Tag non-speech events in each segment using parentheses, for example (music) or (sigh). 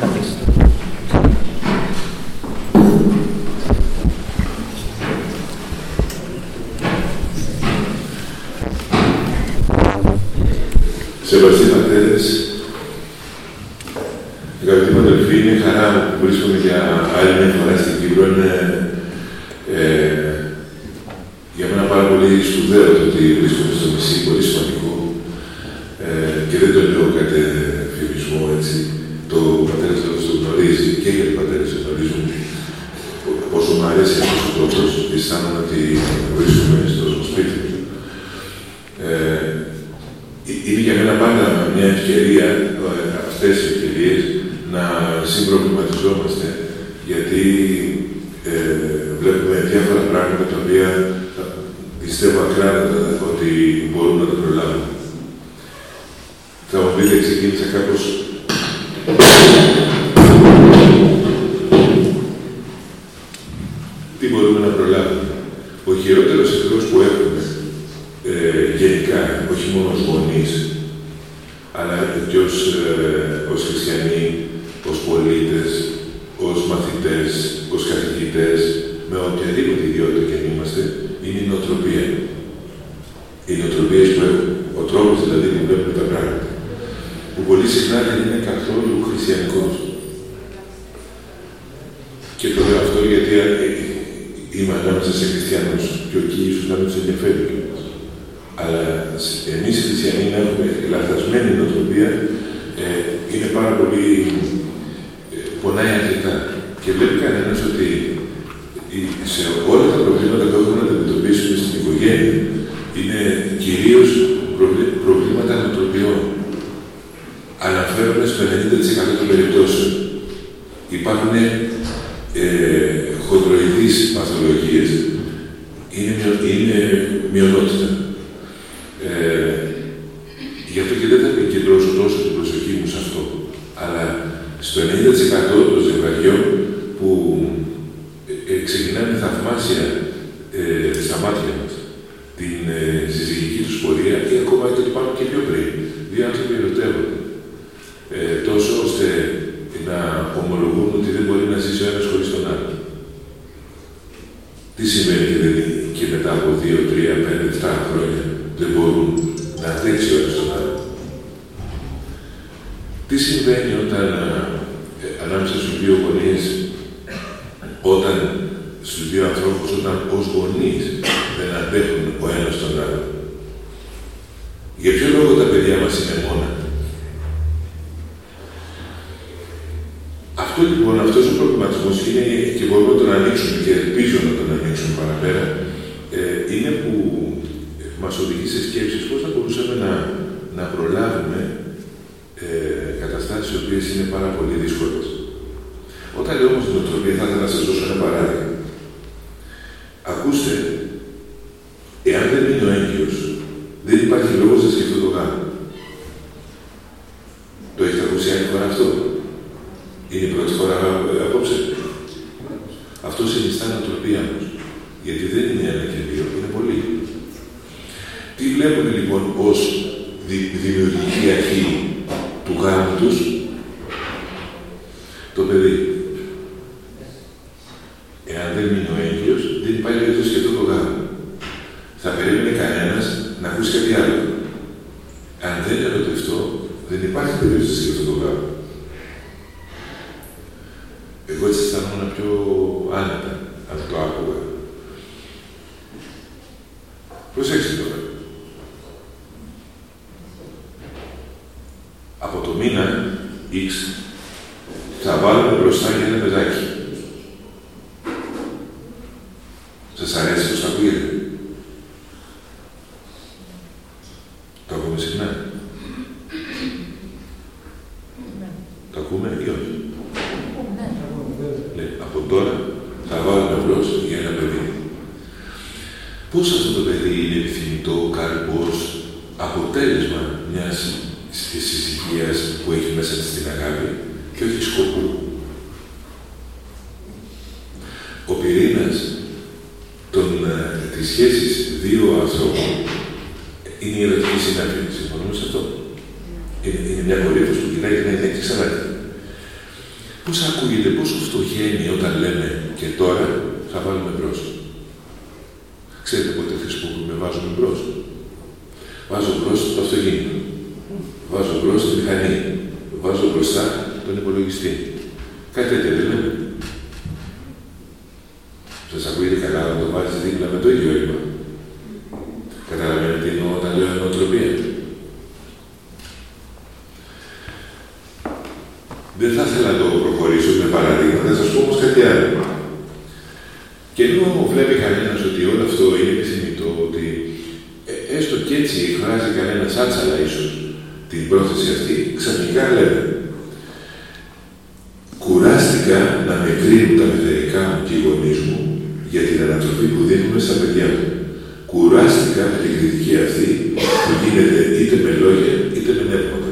da questo. δεν μπορούν να τρέξει ο ένας τον άλλο. Τι συμβαίνει όταν ε, ανάμεσα στους δύο γονείς, όταν στους δύο ανθρώπους, όταν ως γονείς ακούγεται καλά, να το βάζεις δίπλα με το ίδιο ύμα. Καταλαβαίνετε τι εννοώ όταν λέω νοοτροπία. Δεν θα ήθελα να το προχωρήσω με παραδείγματα, θα σας πω όμως κάτι άλλο. Και ενώ βλέπει κανένας ότι όλο αυτό είναι επιθυμητό, ότι ε, έστω και έτσι εκφράζει κανένα άτσαλα ίσως την πρόθεση αυτή, ξαφνικά λέμε Κουράστηκα να με κρίνουν τα μητερικά μου και οι γονείς μου για την ανατροπή που δίνουμε στα παιδιά μου. Κουράστηκα με την κριτική αυτή που γίνεται είτε με λόγια είτε με νεύματα.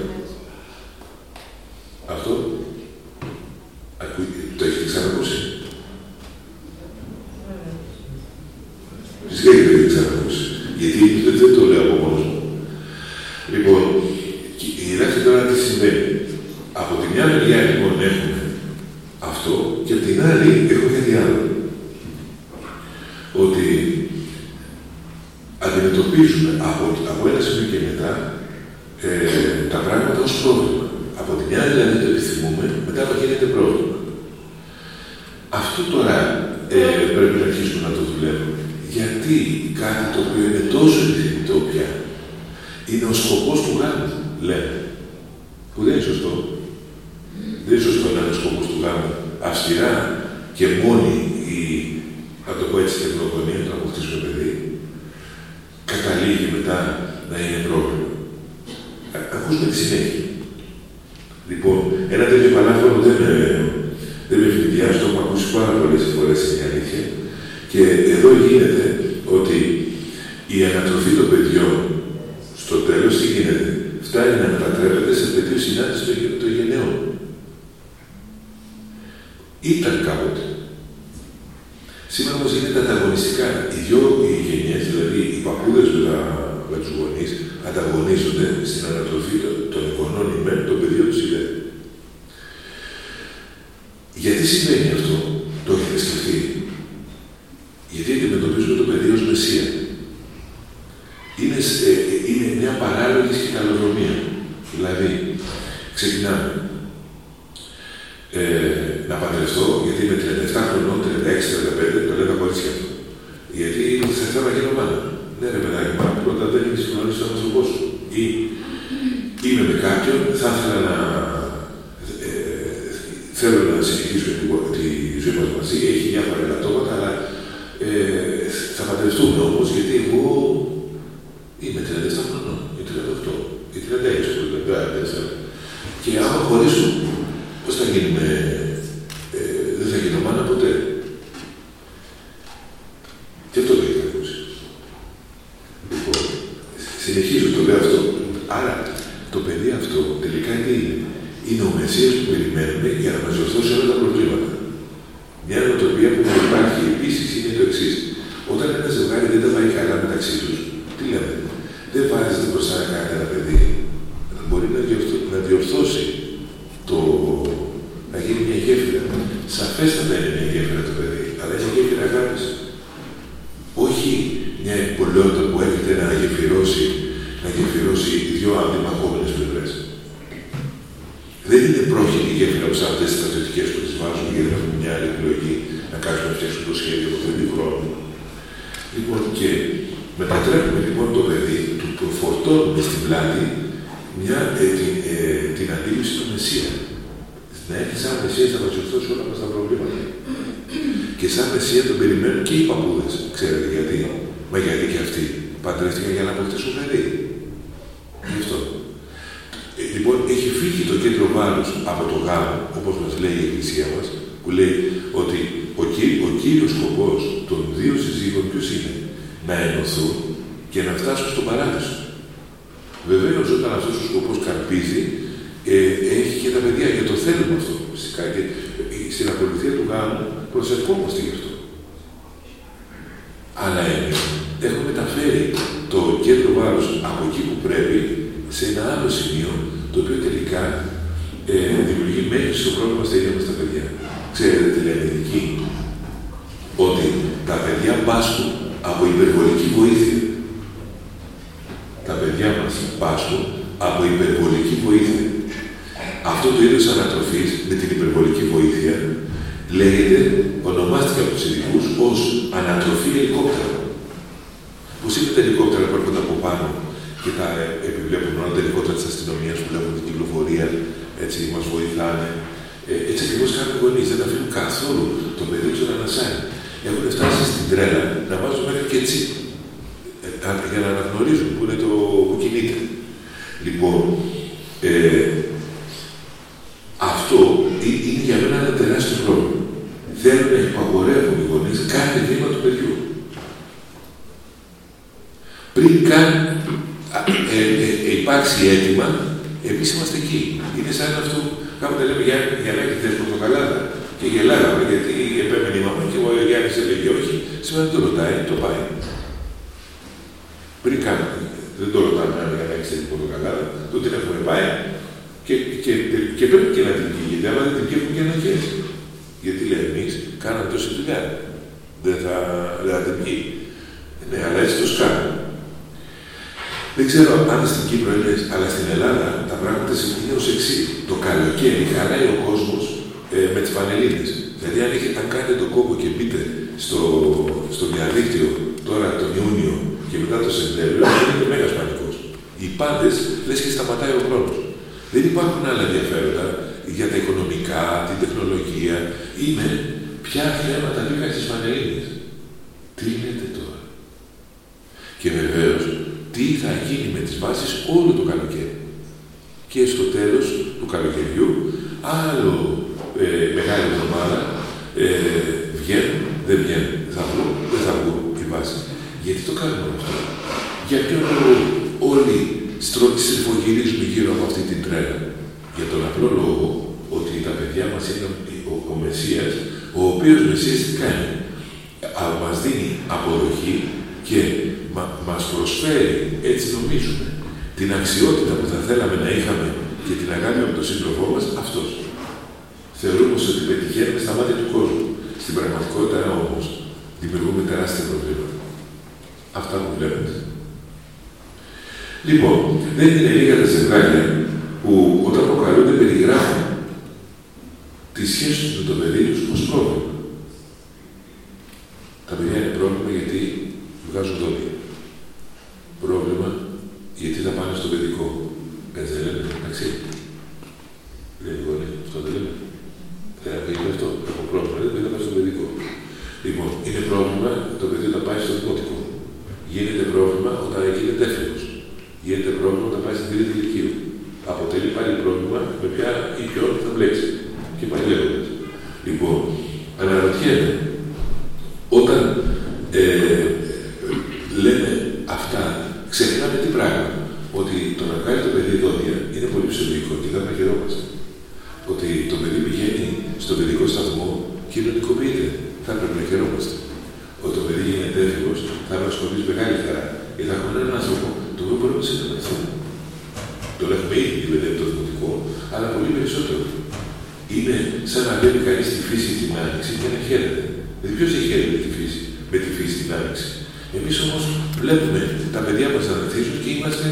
θέλω να συνεχίσουμε τη, τη ζωή μας μαζί. Έχει διάφορα ελαττώματα, αλλά ε, θα παντρευτούμε όμως, γιατί εγώ είμαι 34 χρονών, ή 38, ή 36, ή 34. Και άμα χωρίσουν, Λοιπόν, ε, αυτό είναι για μένα ένα τεράστιο πρόβλημα. Θέλουν να υπαγορεύουν οι γονείς κάθε βήμα του παιδιού. Πριν καν ε, ε, ε, υπάρξει έτοιμα, εμείς είμαστε εκεί. Είναι σαν αυτό κάποτε λέμε για, για να έχει θες πορτοκαλάδα. Και γελάγαμε γιατί επέμενε η μαμά και ο Γιάννη έλεγε όχι. Σήμερα δεν το ρωτάει, το πάει. Πριν καν δεν το ρωτάμε αν για να έχει θες πορτοκαλάδα, το την έχουμε πάει και, και, και, πρέπει και να την πει, γιατί άμα δεν την πει έχουν και αναγκές. Γιατί λέει εμείς κάναμε τόση δουλειά. Δεν θα, δεν θα την πει. Ναι, αλλά έτσι το σκάνουμε. Δεν ξέρω αν στην Κύπρο είναι, αλλά στην Ελλάδα τα πράγματα είναι ως εξή. Το καλοκαίρι χαλάει ο κόσμος ε, με τις πανελίδε. Δηλαδή, αν, έχετε, αν κάνετε τον κόπο και μπείτε στο, στο διαδίκτυο τώρα τον Ιούνιο και μετά το Σεπτέμβριο, είναι μέγα πανικό. Οι πάντες λες και σταματάει ο χρόνος. Δεν υπάρχουν άλλα ενδιαφέροντα για τα οικονομικά, την τεχνολογία. Είναι ποια θέματα λίγα στις πανελίδε. Τι γίνεται τώρα; Και βεβαίως, τι θα γίνει με τις βάσεις όλο το καλοκαίρι; Και στο τέλος του καλοκαιριού, άλλο ε, μεγάλη εβδομάδα, ε, βγαίνουν, δεν βγαίνουν, θα βγουν, δεν θα βγουν οι βάσεις. Γιατί το κάνουμε αυτό; Για ποιο λόγο; Όλοι στροφογυρίζουμε γύρω από αυτή την τρέλα. Για τον απλό λόγο ότι τα παιδιά μας είναι ο, ο Μεσσίας, ο οποίος Μεσσίας τι κάνει. Α, μας δίνει αποδοχή και μα, μας προσφέρει, έτσι νομίζουμε, την αξιότητα που θα θέλαμε να είχαμε και την αγάπη με τον σύντροφό μας, αυτός. Θεωρούμε ότι πετυχαίνουμε στα μάτια του κόσμου. Στην πραγματικότητα όμως δημιουργούμε τεράστια προβλήματα. Αυτά που βλέπετε. Λοιπόν, δεν είναι λίγα τα ζευγάρια που όταν προκαλούνται περιγράφουν τη σχέση του με το παιδί τους ως πρόβλημα. Τα παιδιά είναι πρόβλημα γιατί βγάζουν δόντια. Πρόβλημα γιατί θα πάνε στο παιδικό. Έτσι δεν λέμε, εντάξει. Λέει η γονή, αυτό δεν λέμε. Δεν είναι αυτό, έχω πρόβλημα, δεν θα πάει στο παιδικό. Λοιπόν, είναι πρόβλημα το παιδί όταν πάει στο δημοτικό. Γίνεται πρόβλημα όταν γίνεται έφηβος. Γίνεται πρόβλημα όταν πάει στην τρίτη ηλικία. Αποτελεί πάλι πρόβλημα με ποια ή ποιον θα μπλέξει. Και πάει λέγοντα. Λοιπόν, αναρωτιέμαι, όταν ε, λέμε αυτά, ξεχνάμε τι πράγμα. Ότι το να κάνει το παιδί δόντια είναι πολύ ψωμικό και δεν χαιρόμαστε. Ότι το παιδί πηγαίνει στο παιδικό σταθμό και κοινωνικοποιείται. Θα πρέπει να χαιρόμαστε. Ότι το παιδί γίνεται έφηβο, θα μα χωρί μεγάλη χαρά. Γιατί θα έχουμε έναν άνθρωπο το οποίο μπορεί να συνεργαστεί. Το έχουμε ήδη δηλαδή το δημοτικό, αλλά πολύ περισσότερο. Είναι σαν να βλέπει κανεί τη φύση την άνοιξη και να χαίρεται. Δηλαδή, ποιος έχει χαίρεται τη φύση, με τη φύση την άνοιξη. Εμείς όμως βλέπουμε τα παιδιά μας να ανθίζουν και είμαστε,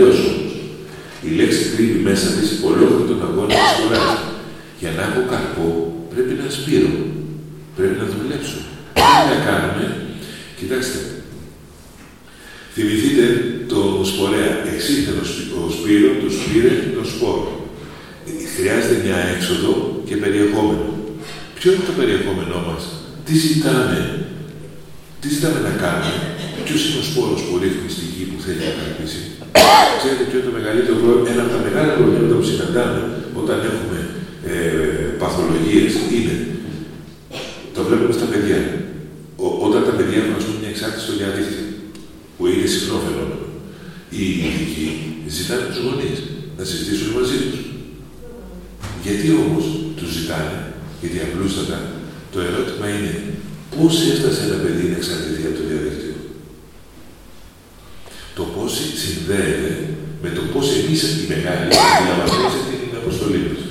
αλλιώς όμως. Η λέξη κρύβει μέσα της ολόκληρο τον αγώνα της φορά. Για να έχω καρπό πρέπει να σπείρω. Πρέπει να δουλέψω. Τι να κάνουμε, κοιτάξτε. Θυμηθείτε το σπορέα. Εξήχθεν ο σπύρο, το σπήρε, το σπόρο. Χρειάζεται μια έξοδο και περιεχόμενο. Ποιο είναι το περιεχόμενό μας, τι ζητάμε, τι ζητάμε να κάνουμε, ποιος είναι ο σπόρος που ρίχνει στη γη που θέλει να καρπίσει. Ξέρετε ποιο είναι το μεγαλύτερο πρόβλημα, ένα από τα μεγάλα προβλήματα που συναντάμε όταν έχουμε ε, παθολογίες είναι, το βλέπουμε στα παιδιά. Ο, όταν τα παιδιά έχουν πούμε, μια εξάρτηση στο διαδίκτυο, που είναι συχνό φαινόμενο, οι ειδικοί ζητάνε τους γονείς να συζητήσουν μαζί τους. Γιατί όμως τους ζητάνε, γιατί απλούστατα το ερώτημα είναι πώς έφτασε ένα παιδί να εξαρτηθεί από το διαδίκτυο; Το πώς συνδέεται με το πώς εμείς οι μεγάλοι αντιλαμβανόμαστε την αποστολή μας.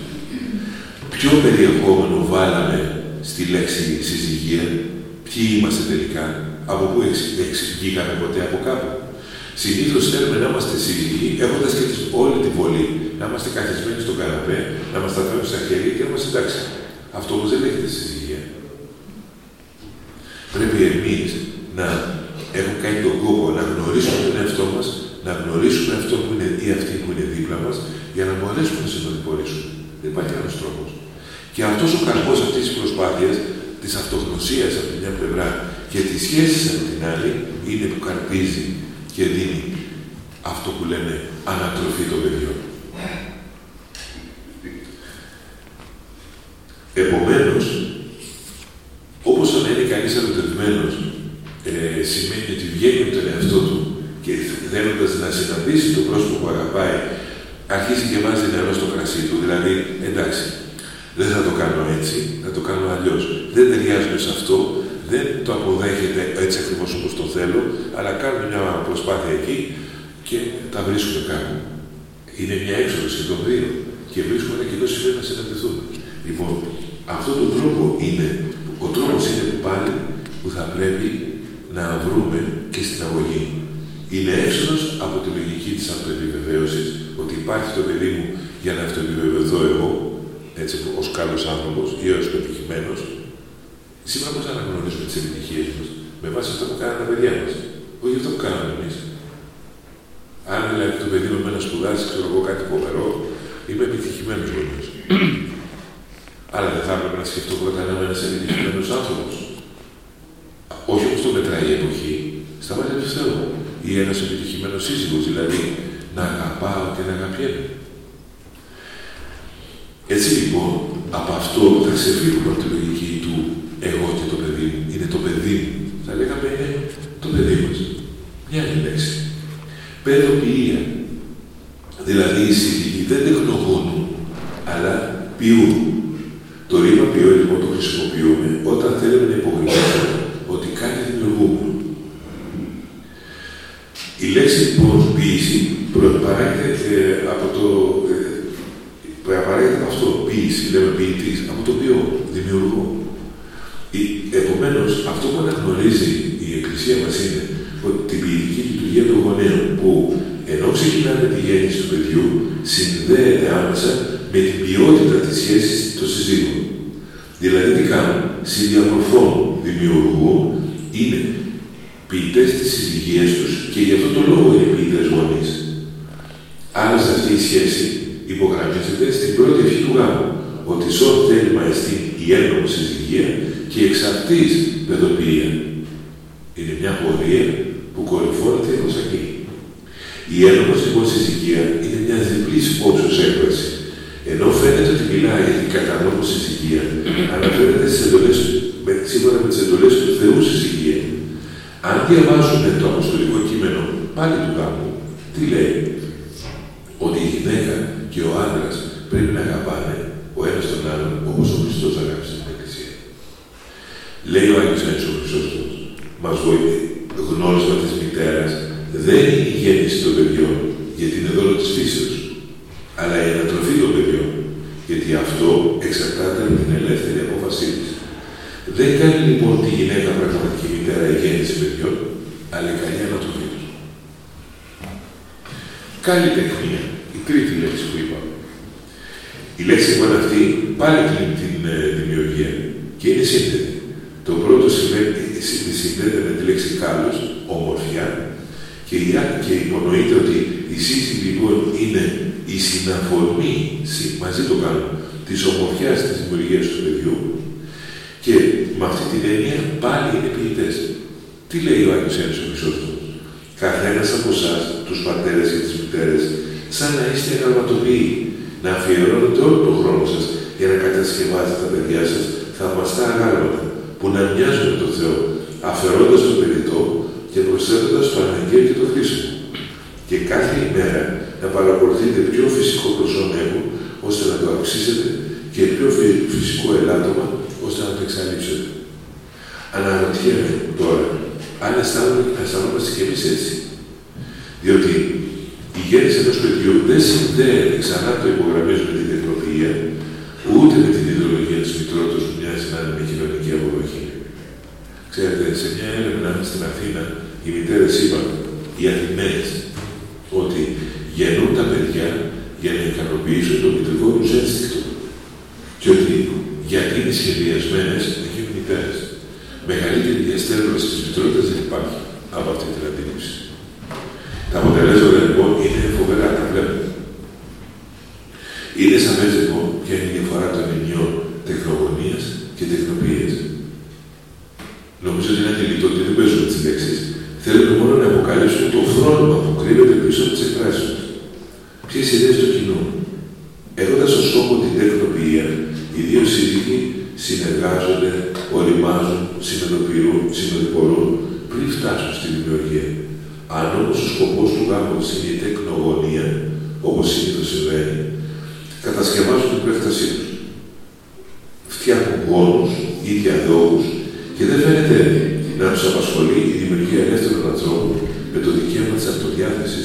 Ποιο περιεχόμενο βάλαμε στη λέξη συζυγία, ποιοι είμαστε τελικά, από πού εξηγήκαμε ποτέ από κάπου. Συνήθως θέλουμε να είμαστε σύζυγοι, έχοντας και όλη τη βολή, να είμαστε καθισμένοι στον καναπέ, να μας τα φέρουν στα χέρια και να είμαστε εντάξει. Αυτό όμως δεν έχετε συζυγία. Πρέπει εμείς να έχουμε κάνει τον κόπο να γνωρίσουμε τον εαυτό μας, να γνωρίσουμε αυτό που είναι ή αυτή που είναι δίπλα μας, για να μπορέσουμε να συνοδοιπορήσουμε. Δεν υπάρχει άλλος τρόπος. Και αυτός ο καρπός αυτής της προσπάθειας, της αυτογνωσίας από την μια πλευρά και της σχέσης από την άλλη, είναι που καρπίζει και δίνει αυτό που λέμε ανατροφή των παιδιών. Επομένως, όπω αν είναι κανεί ερωτευμένο, ε, σημαίνει ότι βγαίνει από τον εαυτό του και θέλοντας να συναντήσει το πρόσωπο που αγαπάει, αρχίζει και βάζει νερό στο κρασί του. Δηλαδή, εντάξει, δεν θα το κάνω έτσι, θα το κάνω αλλιώς. Δεν ταιριάζουμε σε αυτό, δεν το αποδέχεται έτσι ακριβώς όπως το θέλω, αλλά κάνουμε μια προσπάθεια εκεί και τα βρίσκουμε κάπου. Είναι μια έξοδος των δύο και βρίσκουμε ένα κοινό σημείο να συναντηθούμε. Λοιπόν, αυτόν τον τρόπο είναι, ο τρόπος είναι που πάλι που θα πρέπει να βρούμε και στην αγωγή. Είναι έξοδος από τη λογική της αυτοεπιβεβαίωσης, ότι υπάρχει το παιδί μου για να αυτοεπιβεβαιωθώ εγώ, έτσι ως καλός άνθρωπος ή ως πετυχημένος. Σήμερα πώς αναγνωρίζουμε τις επιτυχίες μας, με βάση αυτό που κάνανε τα παιδιά μας, όχι αυτό που κάναμε εμείς. Αν δηλαδή το παιδί μου εμένα σπουδάσει, ξέρω εγώ κάτι φοβερό, είμαι επιτυχημένος γονιός. (clears throat) Αλλά δεν θα έπρεπε να σκεφτώ πρώτα να είμαι ένας επιτυχημένος άνθρωπος. Όχι όπως το μετράει η εποχή, στα μάτια του Θεού. Ή ένας επιτυχημένος σύζυγος, δηλαδή να αγαπάω και να αγαπιέμαι. Έτσι λοιπόν, από αυτό θα ξεφύγουμε από τη και με αυτή την έννοια πάλι είναι ποιητές. Τι λέει ο Άγιος Ένωσος ο Χρυσόστομος; Καθένας από εσάς, τους πατέρες και τις μητέρες, σαν να είστε γραμματοποιοί, να αφιερώνετε όλο τον χρόνο σας για να κατασκευάζετε τα παιδιά σας θαυμαστά αγάλματα που να μοιάζουν με τον Θεό, αφαιρώντας το περιττό και προσθέτοντας το αναγκαίο και το χρήσιμο. Και κάθε ημέρα να παρακολουθείτε πιο φυσικό προσόν ώστε να το αυξήσετε και πιο φυσικό ελάττωμα ώστε να το εξαλείψετε. Αναρωτιέμαι τώρα αν αισθανόμαστε κι εμείς έτσι. Διότι η γέννηση ενός παιδιού δεν συνδέεται, ξανά το υπογραμμίζω με την τεχνοποιία, ούτε με την ιδεολογία της μητρότητας που μοιάζει να είναι με κοινωνική αποδοχή. Ξέρετε, σε μια έρευνα στην Αθήνα, οι μητέρε είπαν, οι Αθηναίες, ότι γεννούν τα παιδιά για να ικανοποιήσουν το μητρικό τους ένστικτο. Και ότι γιατί είναι σχεδιασμένε να γίνουν μητέρε. Μεγαλύτερη διαστέρωση τη μητρότητα δεν υπάρχει από αυτή την αντίληψη. Τα αποτελέσματα λοιπόν είναι φοβερά, τα βλέπουμε. Είναι σαφέ λοιπόν ποια είναι η διαφορά των ενιών τεχνογωνία και τεχνοποιία. Νομίζω ότι είναι αντιληπτό ότι δεν παίζουν τι λέξει. Θέλουν μόνο να αποκαλύψουν το φρόνημα που κρύβεται πίσω από τι εκφράσει του. Ποιε ιδέε του κοινού. Έχοντα ως σκόπο την τεχνοποιία, οι δύο σύζυγοι συνεργάζονται, οριμάζουν, συνοδοιπορούν πριν φτάσουν στη δημιουργία. Αν όμω ο σκοπό του γάμου είναι η τεκνογωνία, όπω συνήθω συμβαίνει, κατασκευάζουν την πρέφτασή του. Φτιάχνουν γόνου ή διαδόγου και δεν φαίνεται να του απασχολεί η δημιουργία ελεύθερων ανθρώπων με το δικαίωμα τη αυτοδιάθεση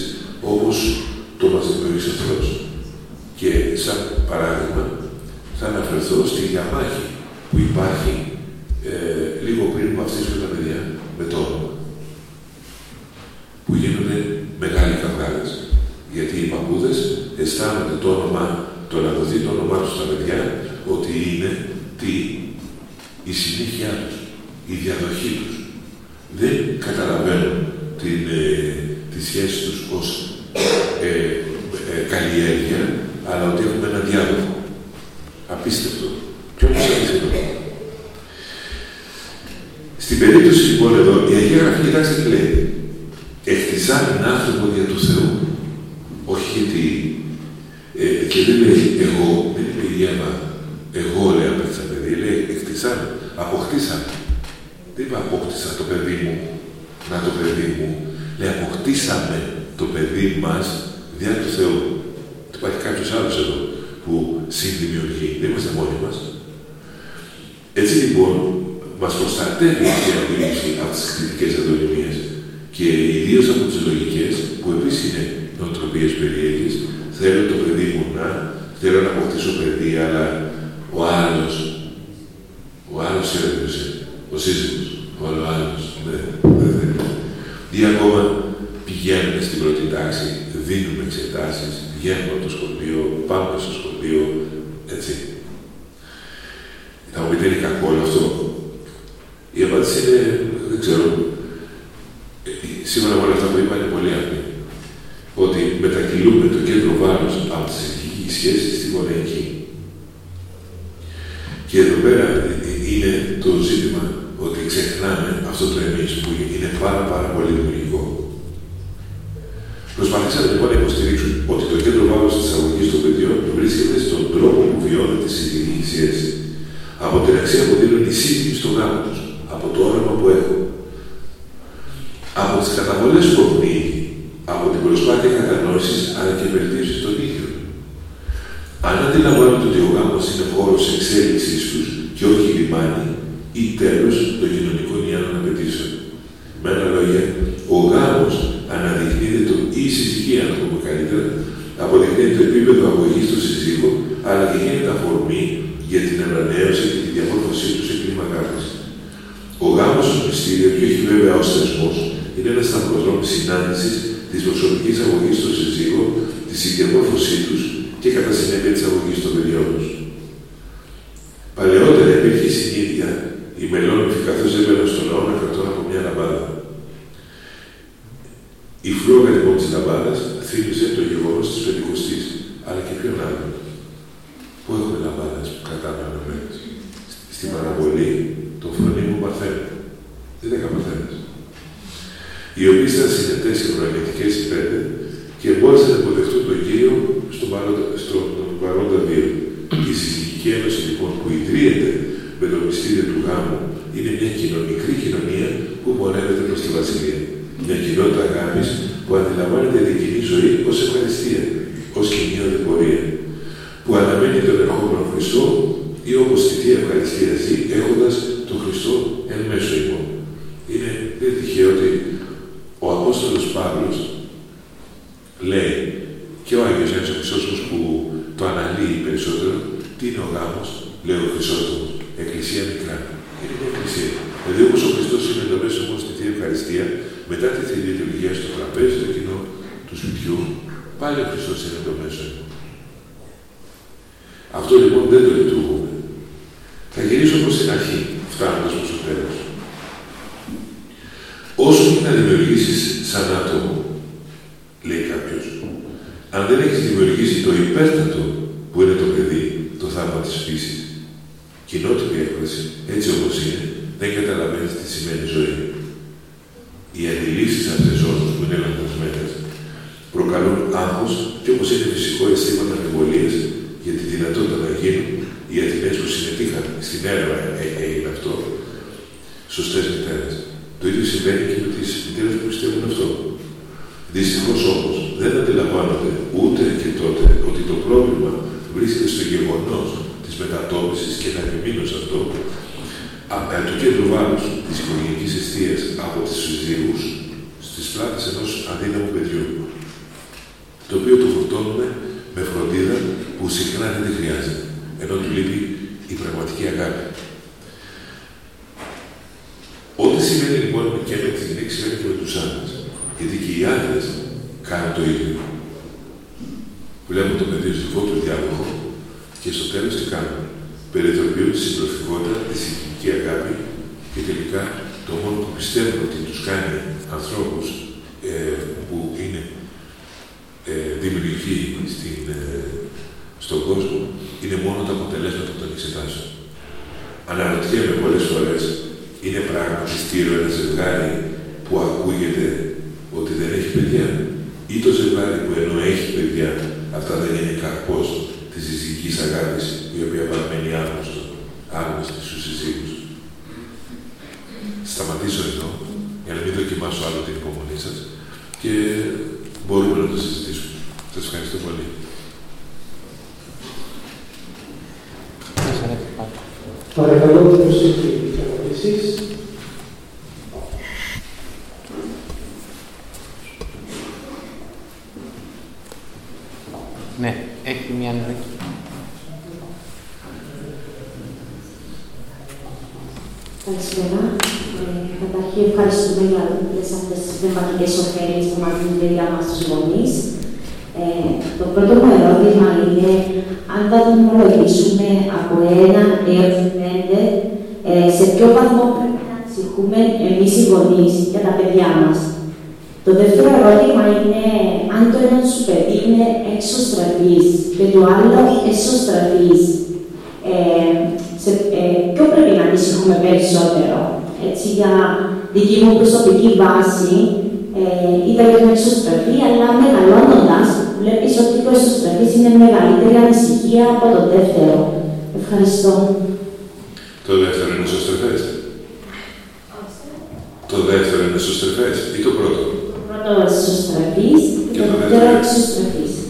όπω το μα δημιουργήσει ο Θεό. Και σαν παράδειγμα, θα αναφερθώ στη διαμάχη που υπάρχει ε, λίγο πριν που αυτοί τα παιδιά με το όνομα. Που γίνονται μεγάλοι καυγάδες. Γιατί οι παππούδες αισθάνονται το όνομα, το να δοθεί το όνομά τους στα παιδιά, ότι είναι τι, η συνέχεια τους, η διαδοχή τους. Δεν καταλαβαίνουν την, ε, τη σχέση τους ως ε, ε, καλλιέργεια, αλλά ότι έχουμε ένα διάδοχο. Απίστευτο. Και όμως απίστευτο. Στην περίπτωση λοιπόν εδώ, η Αγία Γραφή, κοιτάξτε τι λέει. Εκτισάμεν άνθρωπο για του Θεού. Όχι γιατί. Ε, και δεν λέει εγώ, δεν είπε η Εύα, εγώ λέει απέξα παιδί, λέει εκτισάμεν, αποκτήσαμε. Δεν είπε απόκτησα το παιδί μου, να το παιδί μου. Λέει αποκτήσαμε το παιδί μας δια του Θεού. Υπάρχει κάποιος άλλος εδώ που συνδημιουργεί. Δεν είμαστε μόνοι μας. Έτσι λοιπόν, μας προστατεύει η αντίληψη από τις κριτικέ αδονημίε και ιδίως από τις λογικές, που επίσης είναι νοοτροπίες περίεργε. Θέλω το παιδί μου να, θέλω να αποκτήσω παιδί, αλλά ο άλλος, ο άλλος έδωσε, ο σύζυγος, ο άλλο, ναι, δεν θέλει. Ή ακόμα πηγαίνουμε στην πρώτη τάξη, δίνουμε εξετάσεις, βγαίνουμε από το σχολείο, πάμε στο σχολείο, που αντιλαμβάνεται την κοινή ζωή ως ευχαριστία, ως κοινή οδηγορία, που αναμένει τον ερχόμενο Χριστό ή όπως τη θεία ευχαριστία ζει, έχοντας τον Χριστό εν αυτές τις πνευματικές ωφέλειες που μας δίνει για μας τους γονείς. Ε, το πρώτο μου ερώτημα είναι αν θα βαθμολογήσουμε από 1 έως 5, ε, σε ποιο βαθμό πρέπει να ανησυχούμε εμείς οι γονείς για τα παιδιά μας. Το δεύτερο ερώτημα είναι αν το ένα σου παιδί είναι εξωστρατή και το άλλο εσωστρατή. Ε, σε, ε, ποιο πρέπει να ανησυχούμε περισσότερο, έτσι, για δική μου προσωπική βάση ε, ήταν και την εξωστρεφή, αλλά μεγαλώνοντας, βλέπεις ότι ο εξωστρεφή είναι μεγαλύτερη ανησυχία από το δεύτερο. Ευχαριστώ. Το δεύτερο είναι εσωστρεφέ. Το δεύτερο είναι εσωστρεφέ ή το πρώτο; Το πρώτο εσωστρεφή και το δεύτερο.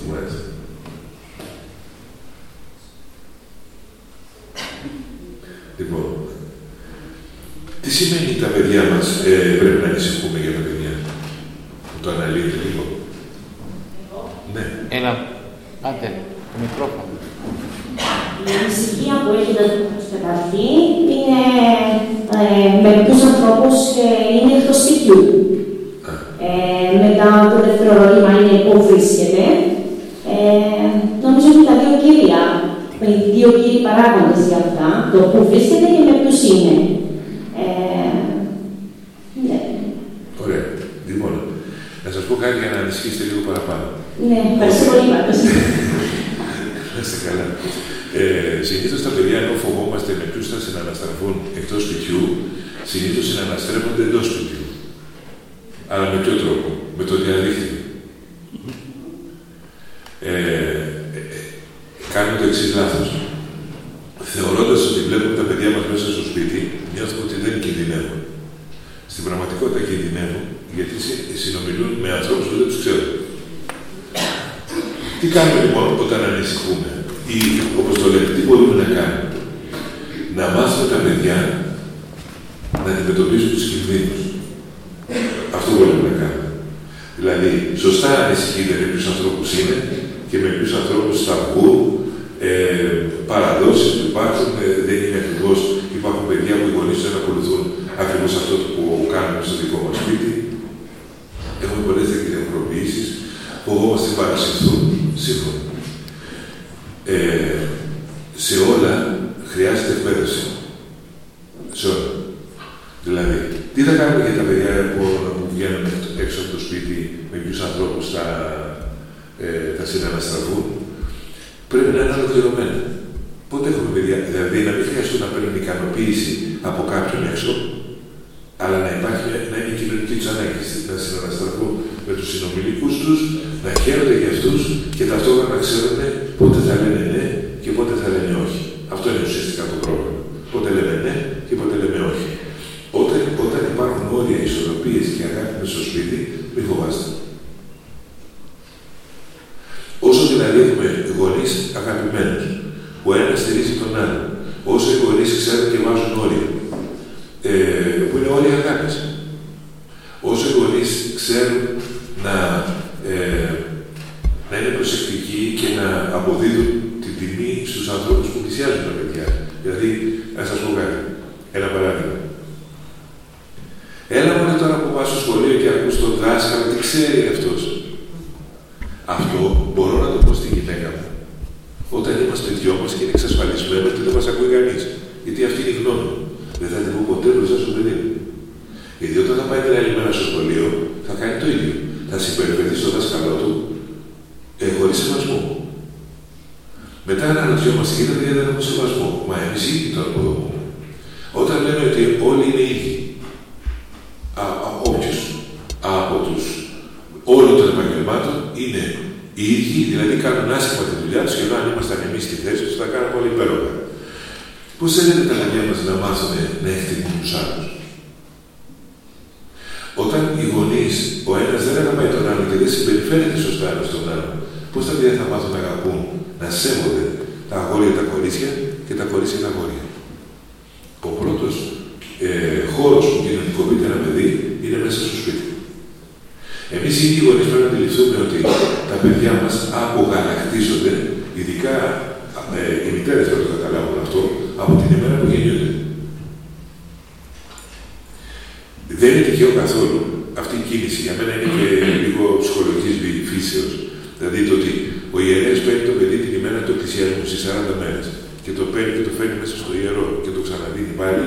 Δηλαδή το ότι ο ιερέας παίρνει το παιδί την ημέρα του εκκλησιασμού στι 40 μέρες και το παίρνει και το φέρνει μέσα στο ιερό και το ξαναδίνει πάλι,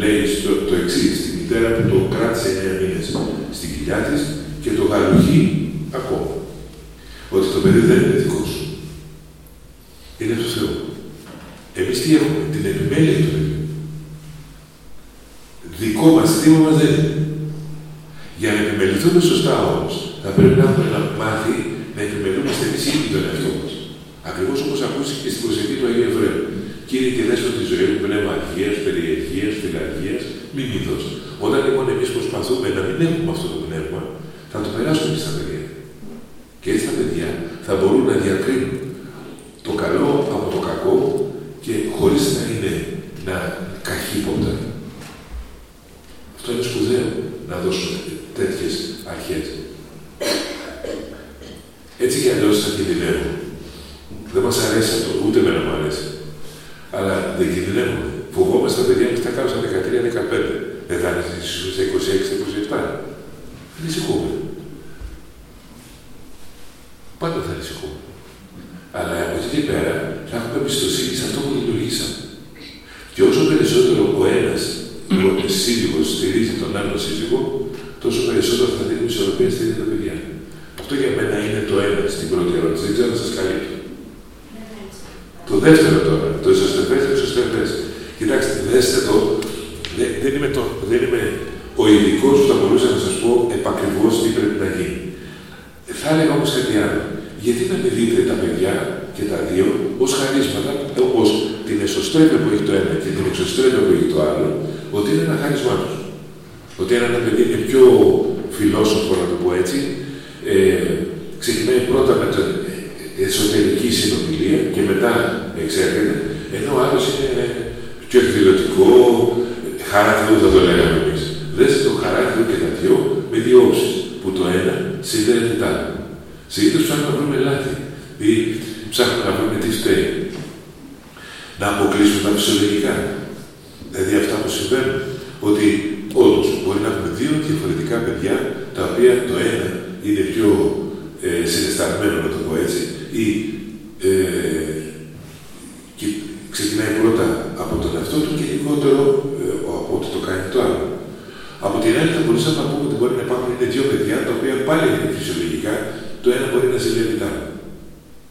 λέει στο, το εξής: στην μητέρα που το κράτησε 9 μήνες στην κοιλιά της και το γαλουχεί ακόμα. Ότι το παιδί δεν είναι δικός σου. Είναι του Θεού. Εμείς τι έχουμε, την επιμέλεια του παιδιού. Δικό μας, θύμα μας δεν είναι. Για να επιμεληθούμε σωστά όμως, θα πρέπει να έχουμε ένα μάθει να επιμελούμαστε εμεί ήδη τον εαυτό μα. Ακριβώς όπως ακούστηκε και στην προσευχή του Αγίου Εβραίου. Κύριε, και δέσω τη ζωή μου πνεύμα αρχαίας, περιεργία, φιλαρχία, μη μύθο. Όταν λοιπόν εμείς προσπαθούμε να μην έχουμε αυτό το πνεύμα, θα το περάσουμε στα πάλι είναι φυσιολογικά, το ένα μπορεί να ζηλεύει το άλλο.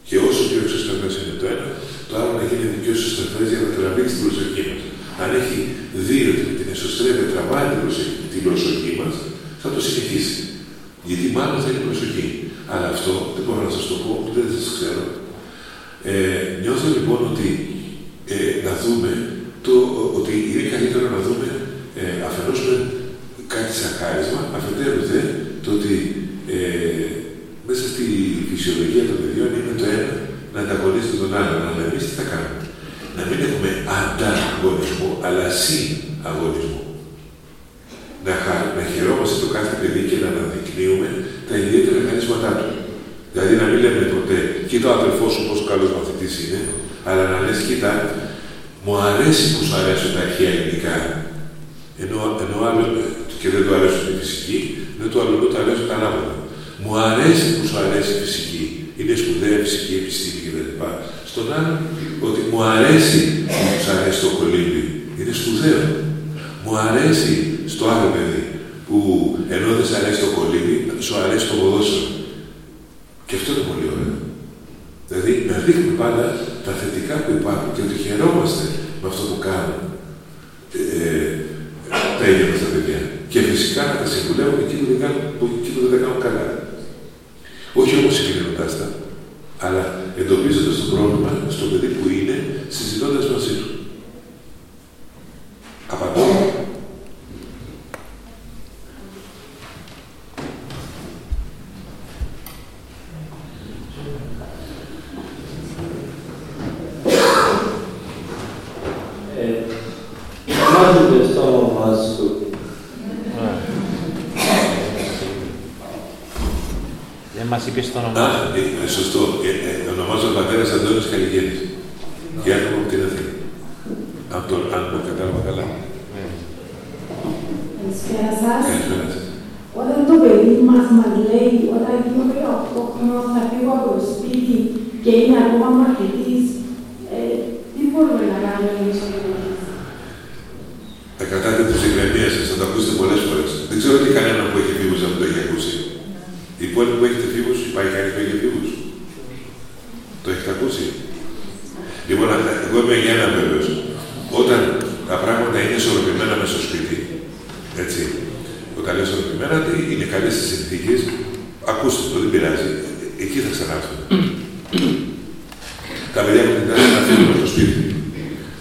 Και όσο πιο εξωστρεφές είναι το ένα, το άλλο να γίνει πιο εξωστρεφές για να τραβήξει την προσοχή μας. Αν έχει δει ότι με την εσωστρέφεια τραβάει την προσοχή, την προσοχή μας, θα το συνεχίσει. Γιατί μάλλον θέλει προσοχή. Αλλά αυτό δεν μπορώ να σας το πω, δεν σας ξέρω. Ε, νιώθω λοιπόν ότι ε, να δούμε το, ότι είναι καλύτερο να δούμε ε, αφενός με κάτι σαν χάρισμα, αφετέρου δε το ότι ε, μέσα στη φυσιολογία των παιδιών είναι το ένα να ανταγωνίζεται τον άλλο. Αλλά εμεί τι θα κάνουμε. Να μην έχουμε ανταγωνισμό, αλλά συναγωνισμό. Να, να χαιρόμαστε το κάθε παιδί και να αναδεικνύουμε τα ιδιαίτερα χαρίσματά του. Δηλαδή να μην λέμε ποτέ, κοίτα ο αδελφός σου πόσο καλός μαθητής είναι, αλλά να λες, κοίτα, μου αρέσει που σου αρέσουν τα αρχαία ελληνικά. Ενώ, ενώ άλλος, και δεν του αρέσουν η φυσική, δεν του αλλού του αρέσουν τα ανάποδα. Μου αρέσει που σου αρέσει η φυσική. Είναι σπουδαία η φυσική επιστήμη κτλ. Στον άλλο, ότι μου αρέσει που σου αρέσει το κολύμπι. Είναι σπουδαίο. Μου αρέσει στο άλλο παιδί που ενώ δεν σου αρέσει το κολύμπι, σου αρέσει το ποδόσφαιρο. Και αυτό είναι πολύ ωραίο. Δηλαδή να δείχνουμε πάντα τα θετικά που υπάρχουν και ότι χαιρόμαστε με αυτό που κάνουν ε, τα ίδια μας τα παιδιά. Και φυσικά να τα συμβουλεύουμε εκεί που δεν, κάνουν, εκεί που να είναι ισορροπημένα μέσα στο σπίτι, έτσι, όταν λέω ισορροπημένα, είναι καλές οι συνθήκες, ακούστε το, δεν πειράζει, εκεί θα ξανάρθουν. Τα παιδιά με την τάση να φύγουν από το σπίτι,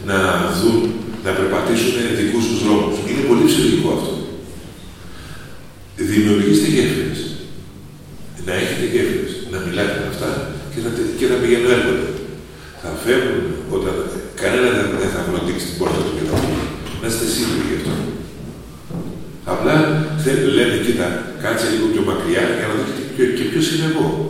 να δουν, να περπατήσουν δικούς τους δρόμους. Είναι πολύ σημαντικό αυτό. Δημιουργήστε γέφυρες. Να έχετε γέφυρες. Να μιλάτε με αυτά και θα, και πηγαίνουν έρχονται. Θα φεύγουν chegou.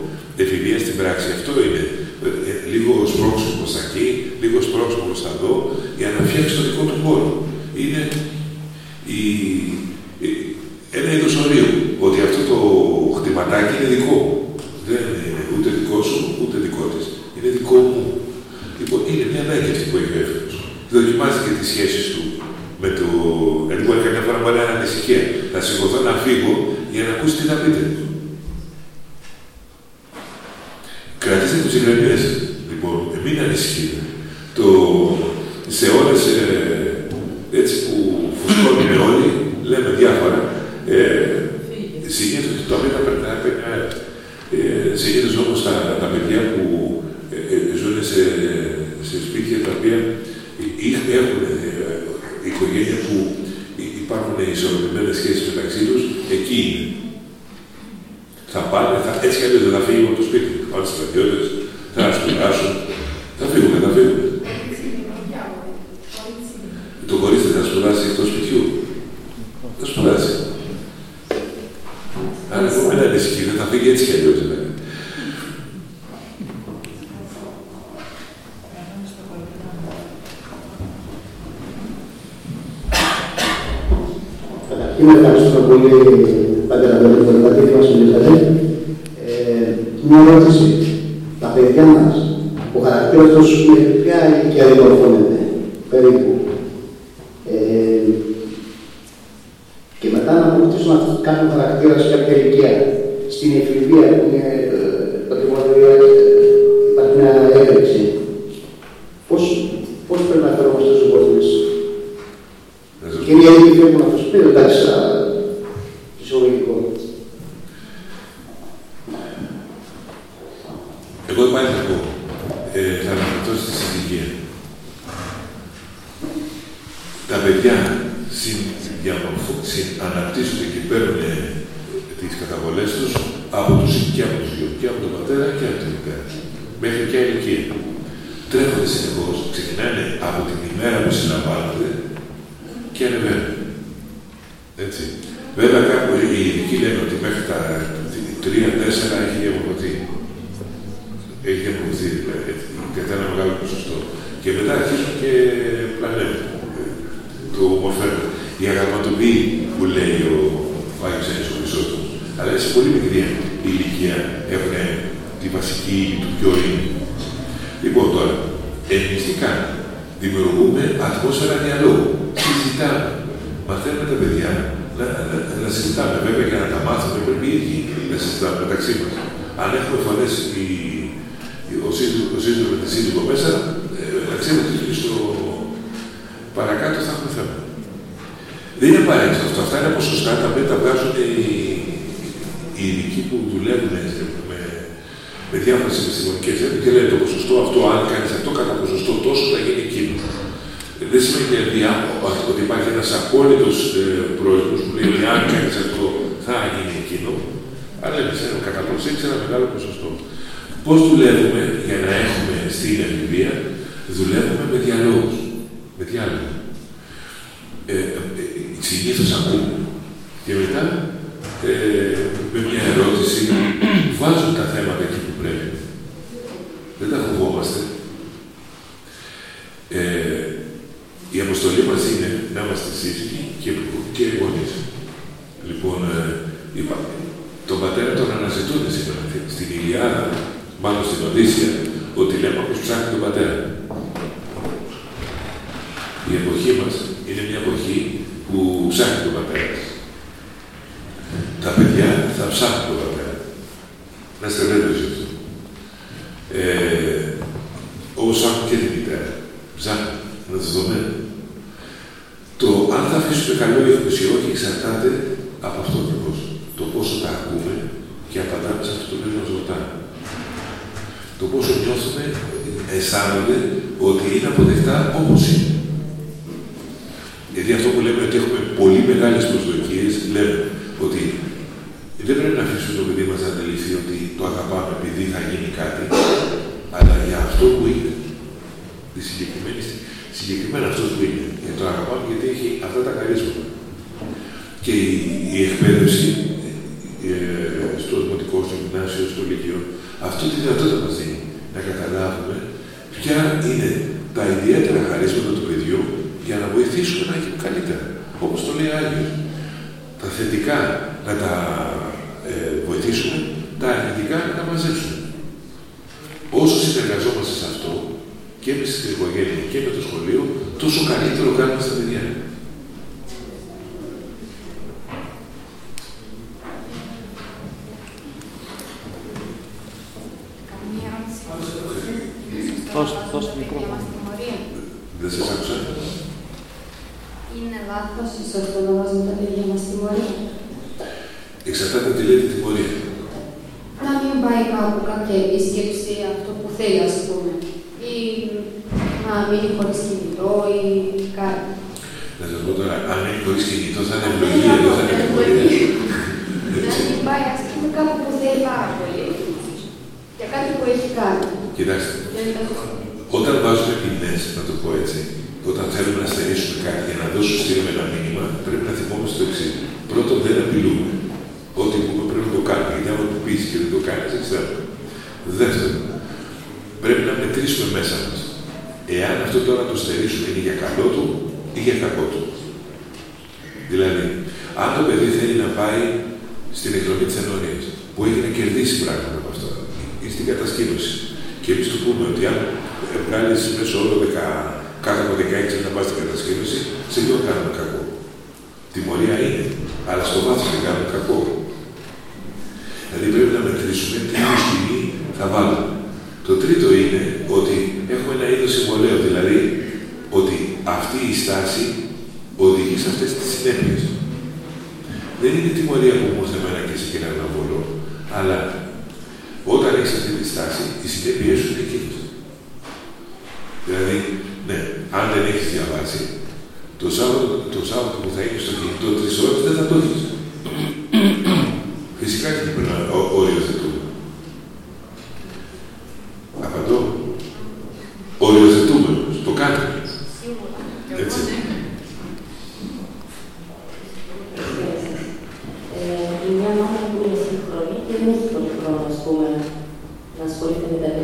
αυτός στη συντυχία. Τα παιδιά αναπτύσσονται και παίρνουν ε, τις καταβολές τους από τους και από τους και από τον πατέρα και από την μητέρα. Μέχρι και ηλικία. Τρέχονται συνεχώς, ξεκινάνε από την ημέρα που συλλαμβάνονται και ανεβαίνουν. Έτσι. Βέβαια, κάπου οι ειδικοί λένε ότι μέχρι τα ε, 3-4 έχει διαμορφωθεί. Και μετά αρχίζουν και πλανεύουν, το μορφαίνουν. Η αγαπηματοποιή που λέει ο Άγιος Ένης ο Χρυσότος, αλλά σε πολύ μικρή ηλικία έχουν τη βασική του ποιο είναι. Λοιπόν τώρα, ελληνιστικά δημιουργούμε ατμόσφαιρα διαλόγου. Συζητάμε. Μαθαίνουμε τα παιδιά να, να, να συζητάμε. Βέβαια και να τα μάθουμε πρέπει οι ίδιοι να συζητάμε μεταξύ μας. Αν έχουμε φωνές οι απόλυτος ε, πρόεδρος που λέει ότι αν κάνεις αυτό θα γίνει εκείνο, αλλά εμεί έχουμε κατά προσέξει ένα μεγάλο ποσοστό. Πώς δουλεύουμε για να έχουμε στην εφηβεία, δουλεύουμε με διαλόγους. ότι το αγαπάμε επειδή θα γίνει κάτι, αλλά για αυτό που είναι. Τη συγκεκριμένη, συγκεκριμένα αυτό που είναι. Για το αγαπάμε γιατί έχει αυτά τα καρίσματα. Και sua, na sua eternidade.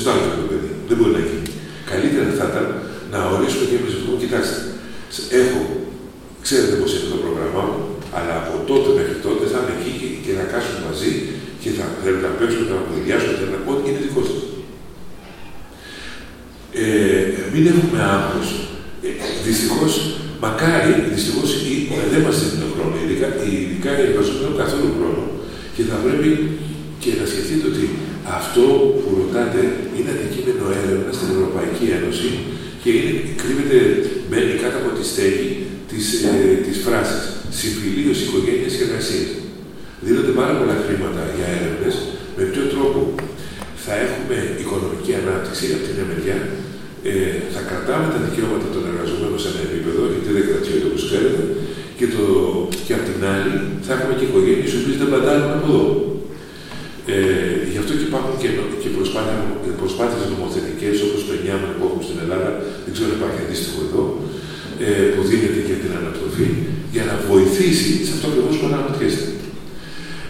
Αυτό, συζητάω με το παιδί. Δεν μπορεί να γίνει. Καλύτερα θα ήταν να ορίσουμε και εμεί πούμε, κοιτάξτε, έχω, ξέρετε πώς είναι το πρόγραμμά μου, αλλά από τότε μέχρι τότε θα είμαι εκεί και θα κάτσουμε μαζί και θα θέλω να παίξουμε, θα κουβεντιάσουμε, θα να πω ότι είναι δικό σας. Ε, μην έχουμε άγχος. Ε, Δυστυχώς, μακάρι, δυστυχώς δεν μας δίνουν χρόνο. Ειδικά, ειδικά οι εργαζόμενοι έχουν καθόλου χρόνο και θα πρέπει και να σκεφτείτε ότι αυτό που ρωτάτε είναι αντικείμενο έρευνα στην Ευρωπαϊκή Ένωση και είναι, κρύβεται, μπαίνει κάτω από τη στέγη της, ε, της φράσης «Συμφιλίωση οικογένειας και εργασίας». Δίνονται πάρα πολλά χρήματα για έρευνες, με ποιο τρόπο θα έχουμε οικονομική ανάπτυξη από την μεριά, ε, θα κρατάμε τα δικαιώματα των εργαζομένων σε ένα επίπεδο, γιατί δεν κρατιέται όπως ξέρετε, και, το, και απ' την άλλη θα έχουμε και οικογένειες οι οποίες δεν παντάρουν από εδώ. Ε, γι' αυτό και υπάρχουν και, και προσπάθειες νομοθετικές όπως το ενιάμενο που έχουμε στην Ελλάδα, δεν ξέρω αν υπάρχει αντίστοιχο εδώ, ε, που δίνεται για την ανατροφή, για να βοηθήσει σε αυτό ακριβώς που αναρωτιέστε.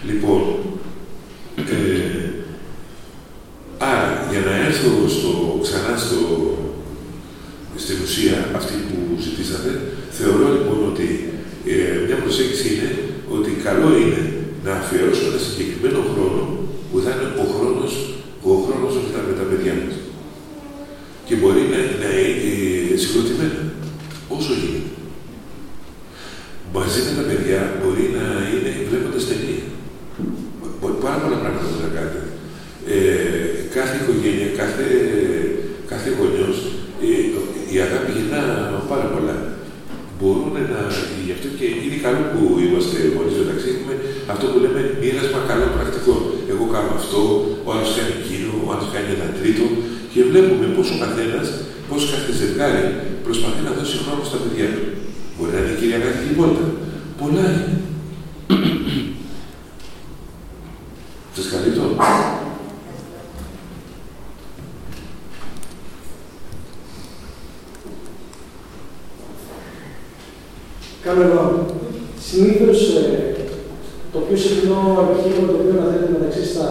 Λοιπόν, ε, άρα για να έρθω στο, ξανά στο, στην ουσία αυτή που ζητήσατε, θεωρώ λοιπόν ότι ε, μια προσέγγιση είναι ότι καλό είναι να αφιερώσουμε ένα συγκεκριμένο χρόνο που θα είναι ο χρόνος, ο χρόνος με τα παιδιά μας. Και μπορεί να, να είναι συγκροτημένα, όσο γίνεται. Μαζί με τα παιδιά μπορεί να είναι βλέποντας ταινία. Πάρα πολλά πράγματα να κάνετε. Ε, κάθε οικογένεια, κάθε, κάθε γονιός, ε, η αγάπη γυρνά πάρα πολλά. Μπορούν να. Γι' αυτό και είναι καλό που είμαστε γονεί μεταξύ. Έχουμε αυτό που λέμε μοίρασμα καλό πρακτικό. Εγώ κάνω αυτό, ο άλλο κάνει εκείνο, ο άλλο κάνει ένα τρίτο. Και βλέπουμε πώ ο καθένα, πώ κάθε ζευγάρι προσπαθεί να δώσει χρόνο στα παιδιά του. Μπορεί να είναι η κυρία κάτι τίποτα. Πολλά είναι. Σας καλύπτω. Κάνω εγώ. Συνήθω ε, το πιο συχνό επιχείρημα το οποίο αναφέρεται μεταξύ στα,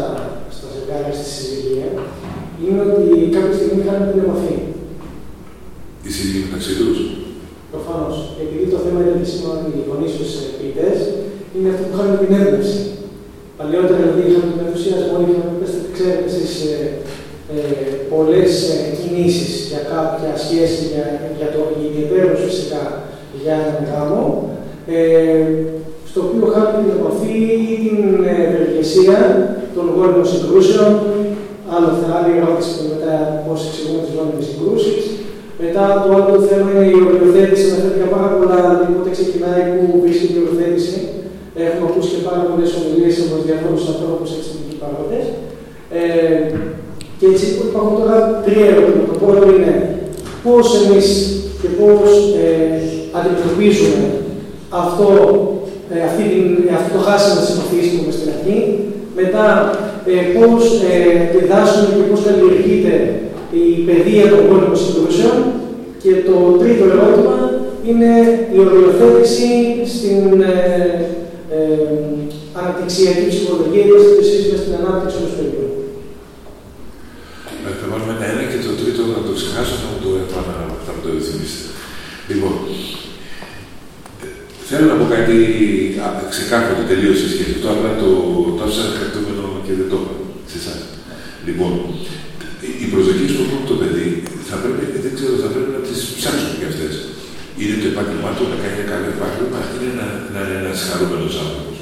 στα ζευγάρια, στη συζυγία, είναι ότι κάποια στιγμή χάνουν την επαφή. Η συζυγία μεταξύ του. Προφανώ. Επειδή το θέμα είναι επίσημα ότι οι γονεί του ποιητέ είναι αυτοί που χάνουν την έμπνευση. Παλιότερα δηλαδή είχαμε τον ενθουσιασμό, είχαμε ξέρετε εσεί ε, ε, πολλέ ε, κινήσει για κάποια σχέση, για, για το ιδιαίτερο φυσικά για έναν γάμο, ε, στο οποίο χάνει την επαφή ή την ευεργεσία των γόνιμων συγκρούσεων. Άλλο θα άλλη ερώτηση και μετά πώς εξηγούμε τις γόνιμες συγκρούσεις. Μετά το άλλο θέμα είναι η οριοθέτηση. Αναφέρθηκα πάρα πολλά, δηλαδή πότε ξεκινάει, πού βρίσκεται η οριοθέτηση. Έχουμε ακούσει και πάρα πολλές ομιλίες από διάφορους ανθρώπους εξαιρετικοί παρόντες. Ε, και έτσι υπάρχουν τώρα τρία ερωτήματα. Το πρώτο είναι πώς εμείς και πώς ε, αντιμετωπίζουμε αυτό, ε, αυτή την, αυτό το χάσιμο της επαφής που είπαμε στην αρχή. Μετά, ε, πώς ε, διδάσκουμε και πώς καλλιεργείται η παιδεία των πόλεμων συγκρούσεων. Και το τρίτο ερώτημα είναι η οριοθέτηση στην ε, ε, αναπτυξιακή ψυχολογία και στη με στην ανάπτυξη ενό παιδιού. Θα βάλουμε ένα ένα και το τρίτο να το ξεχάσω, θα μου το, θα μου το θυμίσετε. Λοιπόν, θέλω να πω κάτι ξεκάθαρο τελείω σε σχέση αυτό, απλά το, το άφησα κρατούμενο και δεν το είπα σε εσάς. Λοιπόν, οι προσδοκίες που έχουν το παιδί θα πρέπει, δεν ξέρω, θα πρέπει να τις ψάξουμε και αυτές. Είναι το επάγγελμά του να κάνει ένα καλό επάγγελμα, είναι να, να είναι ένας χαρούμενος άνθρωπος.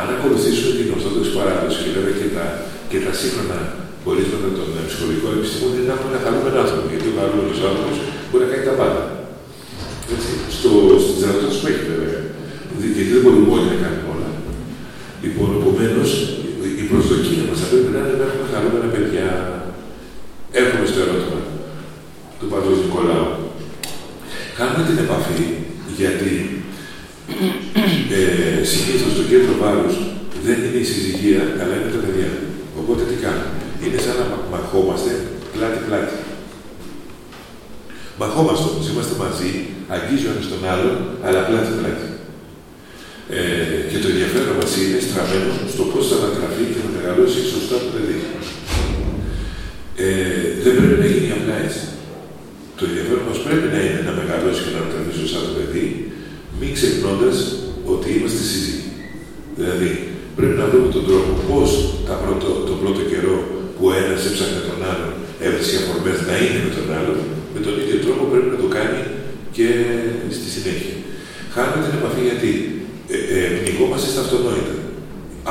Αν ακολουθήσουμε την Ορθόδοξη παράδοση και βέβαια και τα, και τα σύγχρονα πορίσματα των ψυχολογικών επιστημών, είναι να έχουμε ένα χαρούμενο άνθρωπο. Γιατί ο χαρούμενος άνθρωπος μπορεί να κάνει τα πάντα. Έτσι. Στο, στις δυνατότητες που έχει βέβαια. Γιατί δεν μπορούμε όλοι να κάνουμε όλα. Λοιπόν, επομένως, η προσδοκία μας θα πρέπει να είναι να έχουμε χαρούμενα παιδιά. Έρχομαι στο ερώτημα του Πατρό Νικολάου. Κάνουμε την επαφή γιατί (clears throat) ε, συνήθως το κέντρο βάρους δεν είναι η συζυγία, αλλά είναι τα παιδιά. Οπότε τι κάνουμε. Είναι σαν να μαχόμαστε πλάτη-πλάτη. Μαχόμαστε όμω, είμαστε μαζί, αγγίζει ο ένας τον άλλον, αλλά πλάτη-πλάτη. Ε, και το ενδιαφέρον μας είναι στραμμένο στο πώς θα ανατραφεί και να μεγαλώσει σωστά το παιδί. Ε, δεν πρέπει να γίνει απλά έτσι. Το ενδιαφέρον μας πρέπει να είναι να μεγαλώσει και να ανατραφεί σωστά το παιδί, μην ξεχνώντας ότι είμαστε σύζυγοι. Δηλαδή, πρέπει να βρούμε τον τρόπο πώς τον πρώτο καιρό που ένας έψαχνε τον άλλον, έβρισκε αφορμές να είναι με τον άλλον, με τον ίδιο τρόπο πρέπει να το κάνει και στη συνέχεια. Χάνουμε την επαφή γιατί ε, ε, πνιγόμαστε στα αυτονόητα.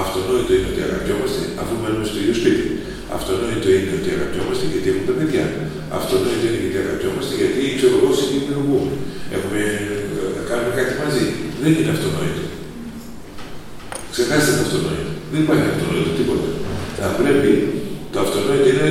Αυτονόητο είναι ότι αγαπιόμαστε αφού μένουμε στο ίδιο σπίτι. Αυτονόητο είναι ότι αγαπιόμαστε γιατί έχουμε τα παιδιά. Αυτονόητο είναι γιατί αγαπιόμαστε γιατί ξέρω εγώ συνδημιουργούμε. Έχουμε, ε, κάνουμε κάτι μαζί. Δεν είναι αυτονόητο. Ξεχάστε το αυτονόητο. Δεν υπάρχει αυτονόητο τίποτα. Θα πρέπει, το αυτονόητο είναι,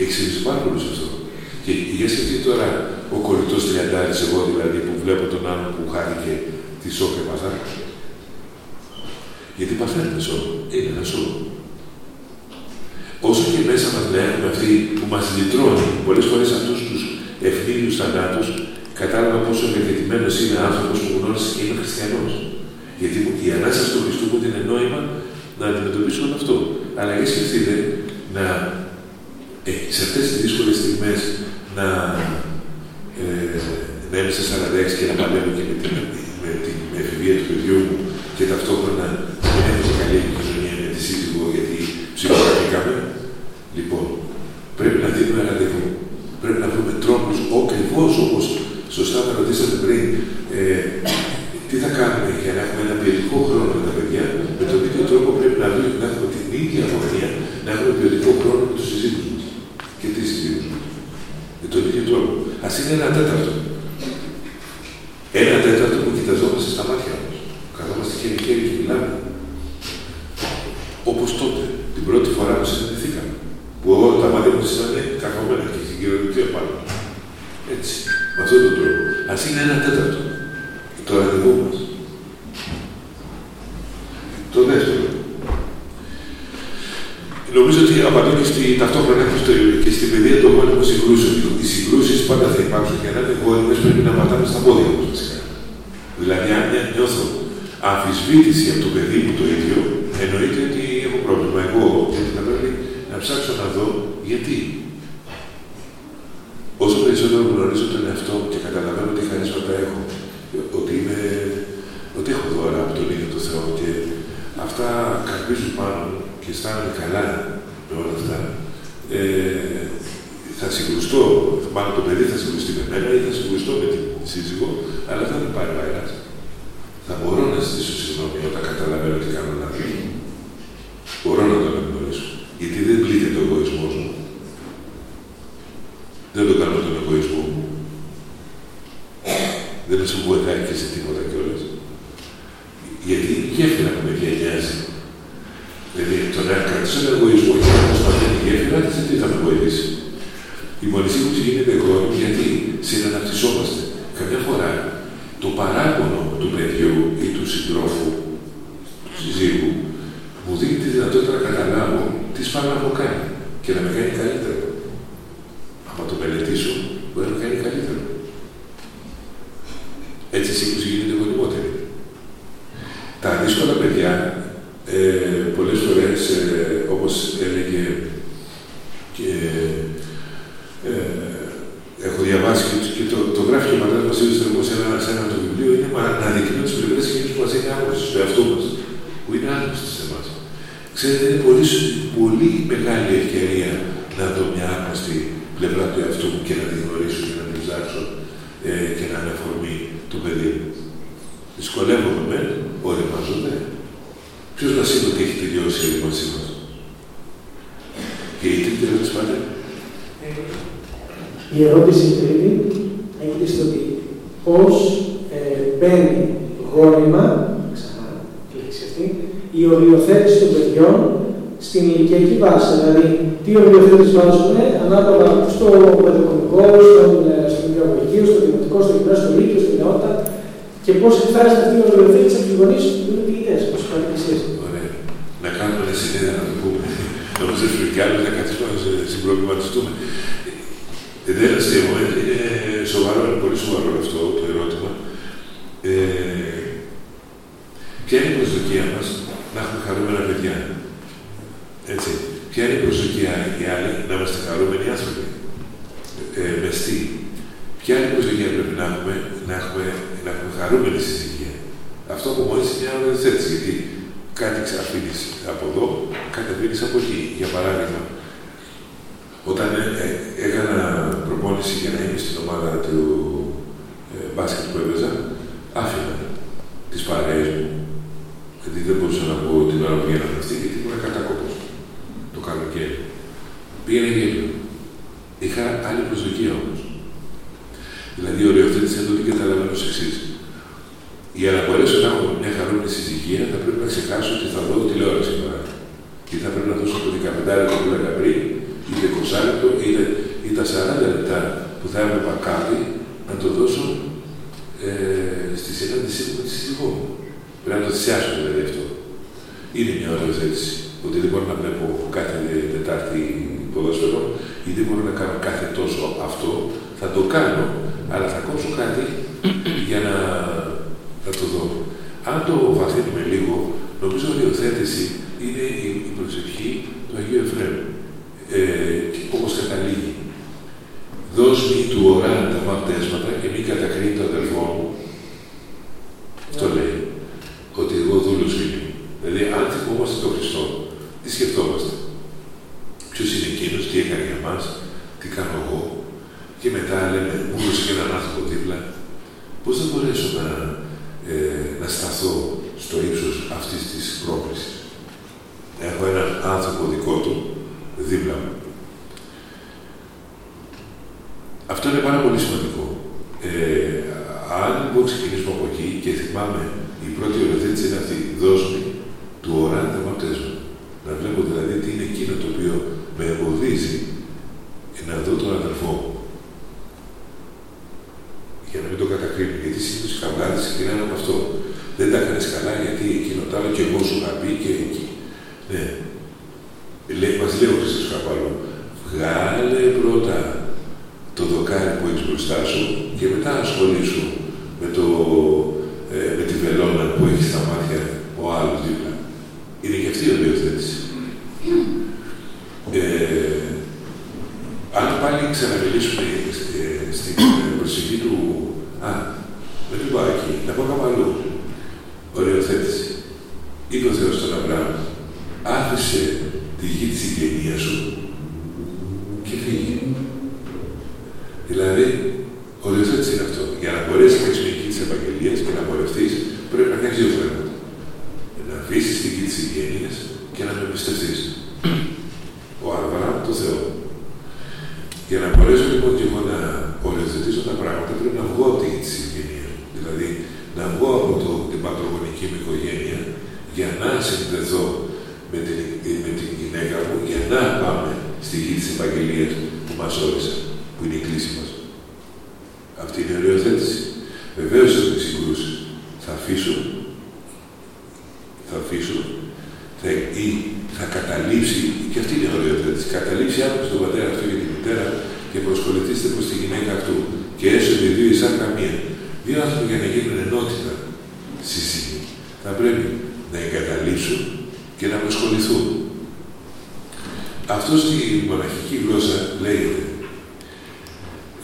Έχει συμβεί πάρα πολύ αυτό. Και για σκεφτεί τώρα ο κολλητός τριαντάρης, εγώ δηλαδή, που βλέπω τον άλλον που χάθηκε τη σόκα μαζά. Γιατί παθαίνουμε σώμα. Είναι ένα σώμα. Όσο και μέσα μας να έχουμε αυτή που μας λυτρώνει πολλές φορές αυτούς τους ευνίδιου θανάτους, κατάλαβα πόσο ευεργετημένο είναι άνθρωπος που γνώρισε και είναι χριστιανός. Γιατί η ανάσταση του Χριστού μου είναι νόημα να αντιμετωπίσω όλο αυτό. Αλλά για σκεφτείτε να ε, σε αυτές τις δύσκολες στιγμές να, ε, να είμαι σε 46 και να παλεύω και με την, με την εφηβεία του παιδιού μου και ταυτόχρονα δυνατότητα να καταλάβω τι σπάω να έχω κάνει και να με κάνει καλύτερο. Αν το βαθύνουμε λίγο, νομίζω ότι η οθέτηση είναι η προσευχή του Αγίου Εφραίου. Ε, Όπως καταλήγει. Δώσ' του ωραία τα μαπτέσματα και μη κατακρίνει το αδελφό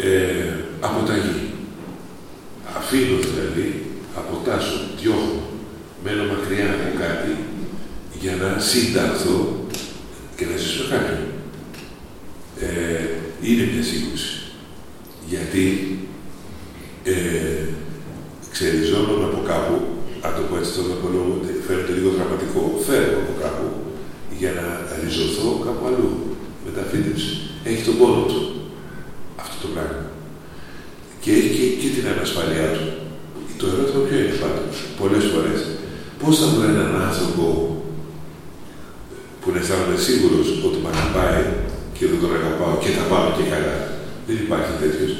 ε, αποταγή. Αφήνως δηλαδή, αποτάσω, διώχνω, μένω μακριά από κάτι για να συνταχθώ precios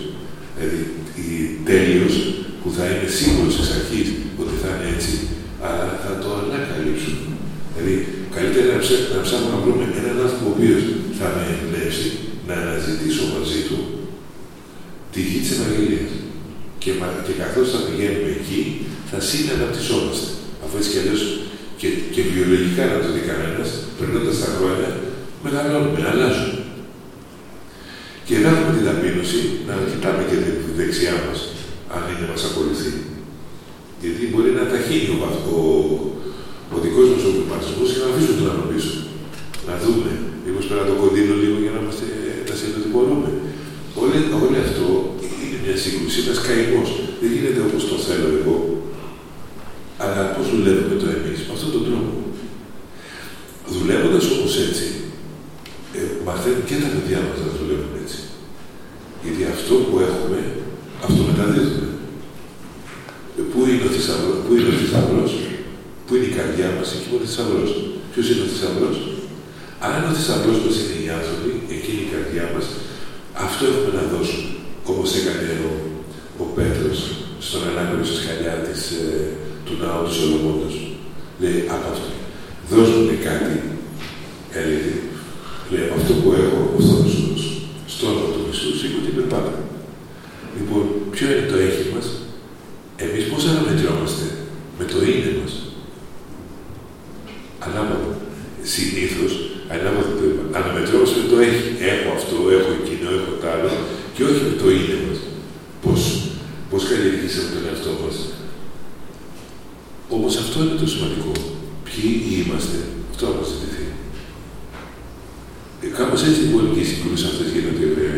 Ε, κάπως έτσι οι πολιτικέ συγκρούσεις αυτές γίνονται ε,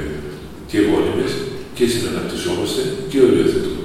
και γόνιμες και συναναπτυσσόμαστε και οριοθετούμε.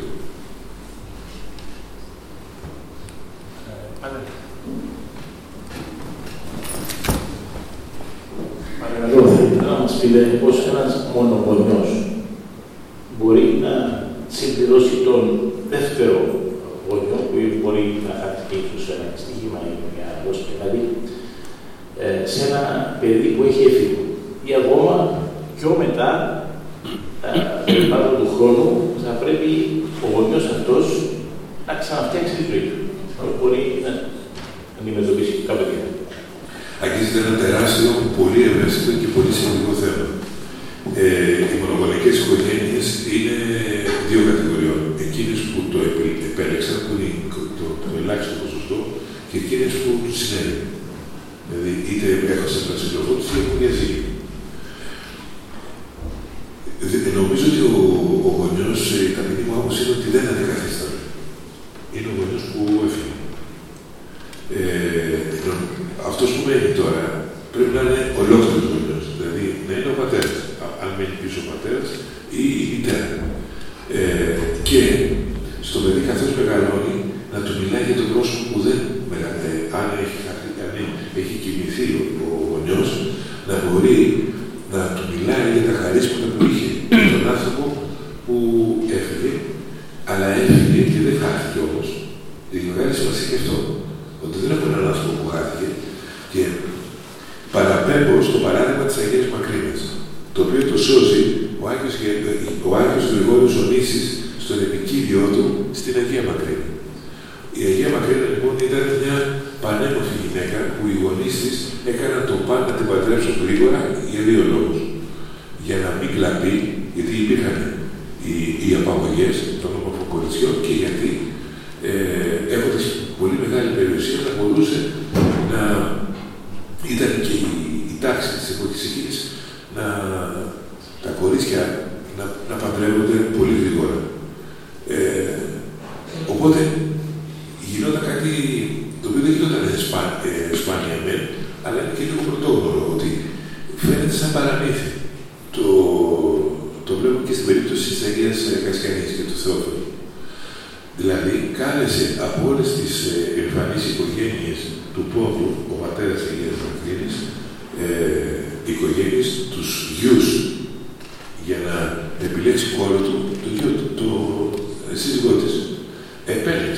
του πόδου, ο πατέρας Αγίας Μαρτίνης, ε, οικογένειες, τους γιους, για να επιλέξει κόρο του, το γιο του, το σύζυγό της. Επέλεξε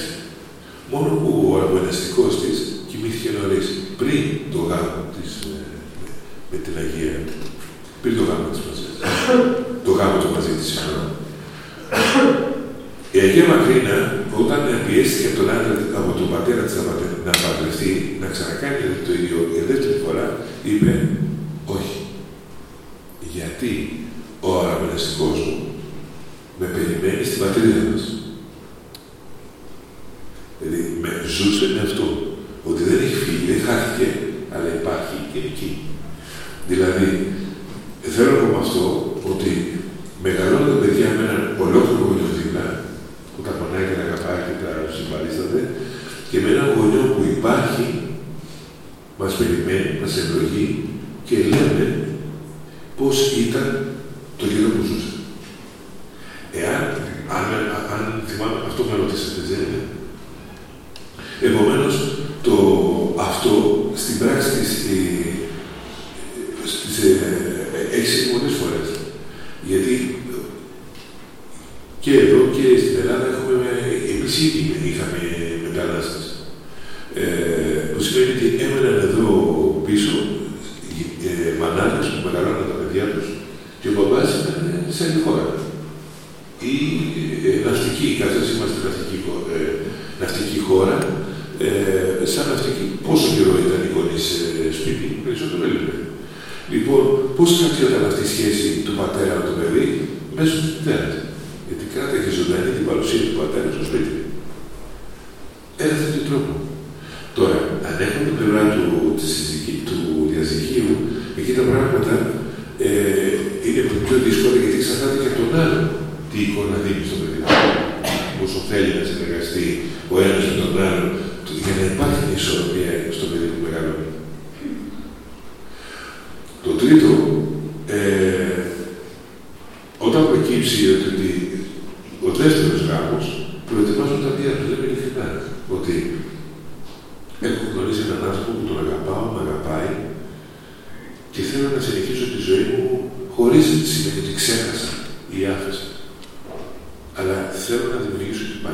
terceiro, né, do Vinge, mas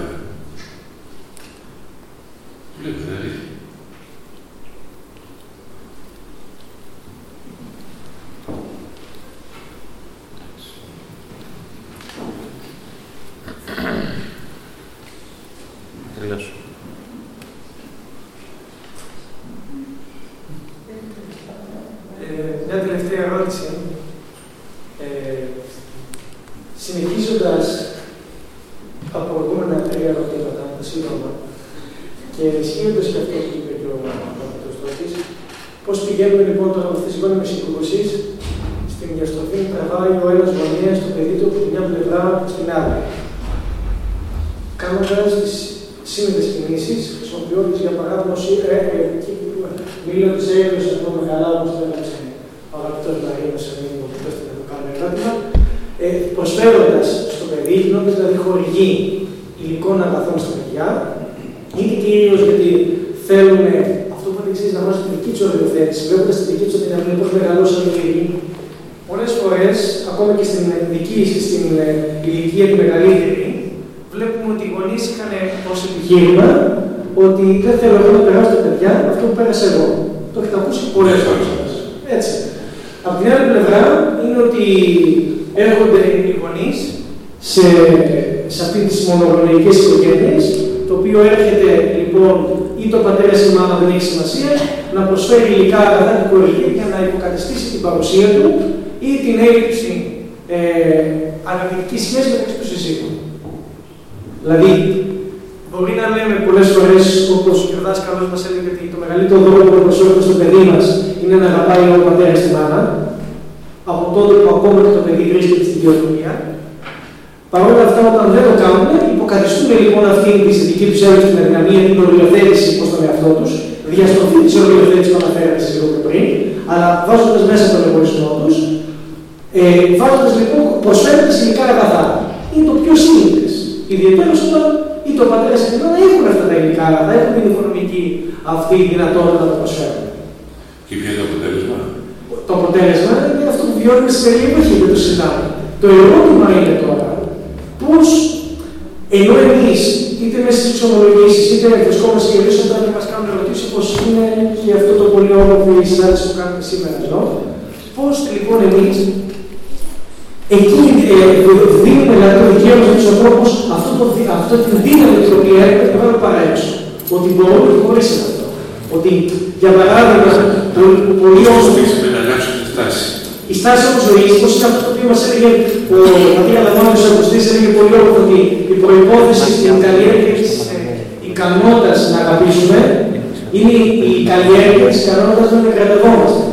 τελικά δεν μπορεί για να υποκαταστήσει την παρουσία του περίπτωση δεν το συζητάμε. Το ερώτημα είναι τώρα πώς ενώ εμείς είτε μέσα στις εξομολογήσεις είτε με βρισκόμαστε και εμείς όταν μας κάνουν ερωτήσει πώς είναι και αυτό το πολύ όμορφο η συνάντηση που κάνουμε σήμερα εδώ, πώς λοιπόν εμείς εκεί ε, δίνουμε δηλαδή το δικαίωμα στους ανθρώπους αυτό την δύναμη την οποία έχουμε να βάλουμε παρά έξω. Ότι μπορούμε να χωρί αυτό. Ότι για παράδειγμα, πολύ όμορφο. Έχεις μεταλλάξει τη στάση; Η στάση όμω ζωή, όπως ήταν αυτό που μας έλεγε ο Πατήρα Δαμόνιο έλεγε πολύ όμορφο ότι η προπόθεση στην καλλιέργεια της ε, ικανότητας να αγαπήσουμε είναι η καλλιέργεια της ικανότητας να κρατευόμαστε.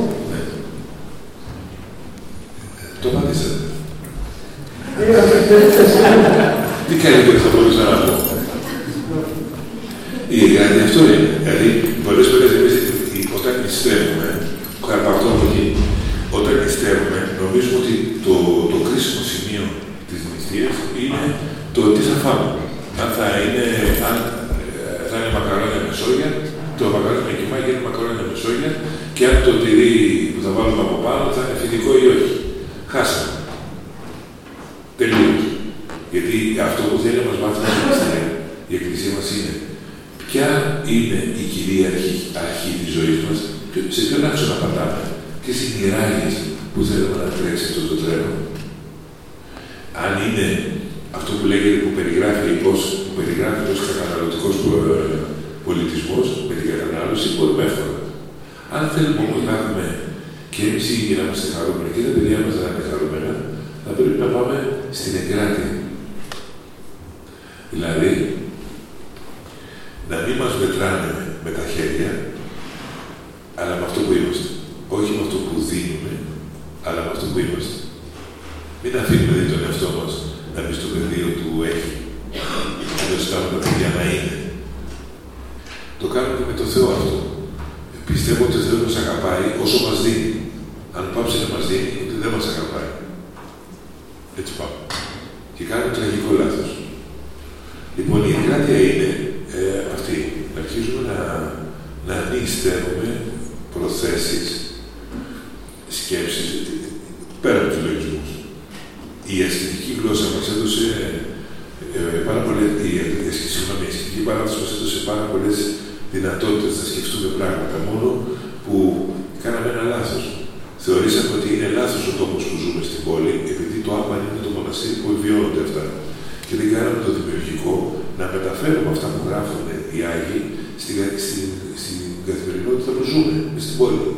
Στην πόλη.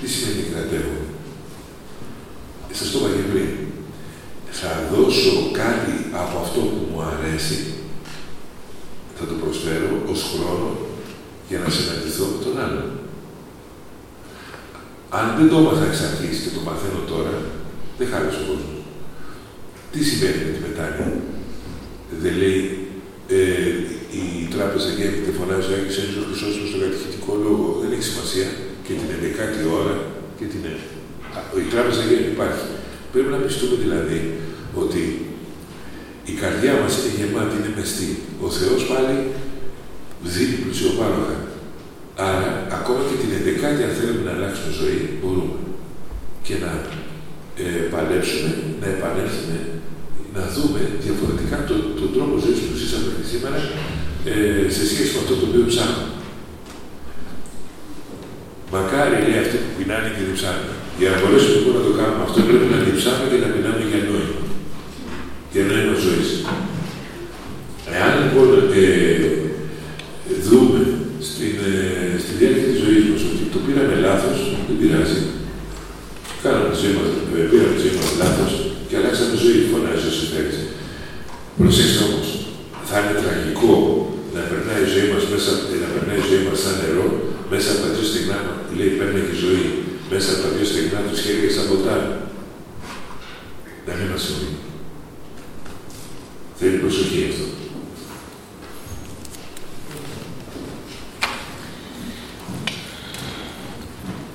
Τι σημαίνει κρατεύω. Σας το είπα και πριν. Θα δώσω κάτι από αυτό που μου αρέσει, θα το προσφέρω ως χρόνο για να συναντηθώ με τον άλλον. Αν δεν το έμαθα εξ αρχής και το μαθαίνω τώρα, δεν χάρη ο κόσμος. Τι σημαίνει με τη μετάνοια; Δεν λέει ε, η τράπεζα γέμεται, φωνάζει ο Άγιος Ένωσος Χρυσός στο κατηχητικό λόγο. Δεν έχει σημασία και την 11η ώρα και την Η τράπεζα γέμεται, υπάρχει. Πρέπει να πιστούμε δηλαδή ότι η καρδιά μας είναι γεμάτη, είναι μεστή. Ο Θεός πάλι δίνει πλουσιοπάροχα. Άρα, ακόμα και την 11η αν θέλουμε να αλλάξουμε ζωή, μπορούμε. Και να ε, παλέψουμε, να επανέλθουμε, να δούμε διαφορετικά τον, τον τρόπο ζωής που ζήσαμε σήμερα ε, σε σχέση με αυτό το οποίο ψάχνουμε. Μακάρι λέει αυτοί που πεινάνε και διψάνε. Για να μπορέσουμε λοιπόν να το κάνουμε αυτό πρέπει να διψάμε και να πεινάμε για νόημα. Για νόημα ζωής. Εάν λοιπόν ε, δούμε στην, ε, στη διάρκεια της ζωής μας ότι το πήραμε λάθος, δεν πειράζει. Κάναμε τη ζωή μας, ε, πήραμε τη ζωή μας λάθος και αλλάξαμε ζωή, φωνάζει ο συνθέτη. Προσέξτε όμως, θα είναι τραγικό να περνάει η ζωή μα μέσα, να περνάει η ζωή μα σαν νερό, μέσα από τα δύο στιγμά, λέει παίρνει και η ζωή, μέσα από τα δύο στιγμά του χέρια σαν ποτάμι. Να μην μα συμβεί. Θέλει προσοχή αυτό.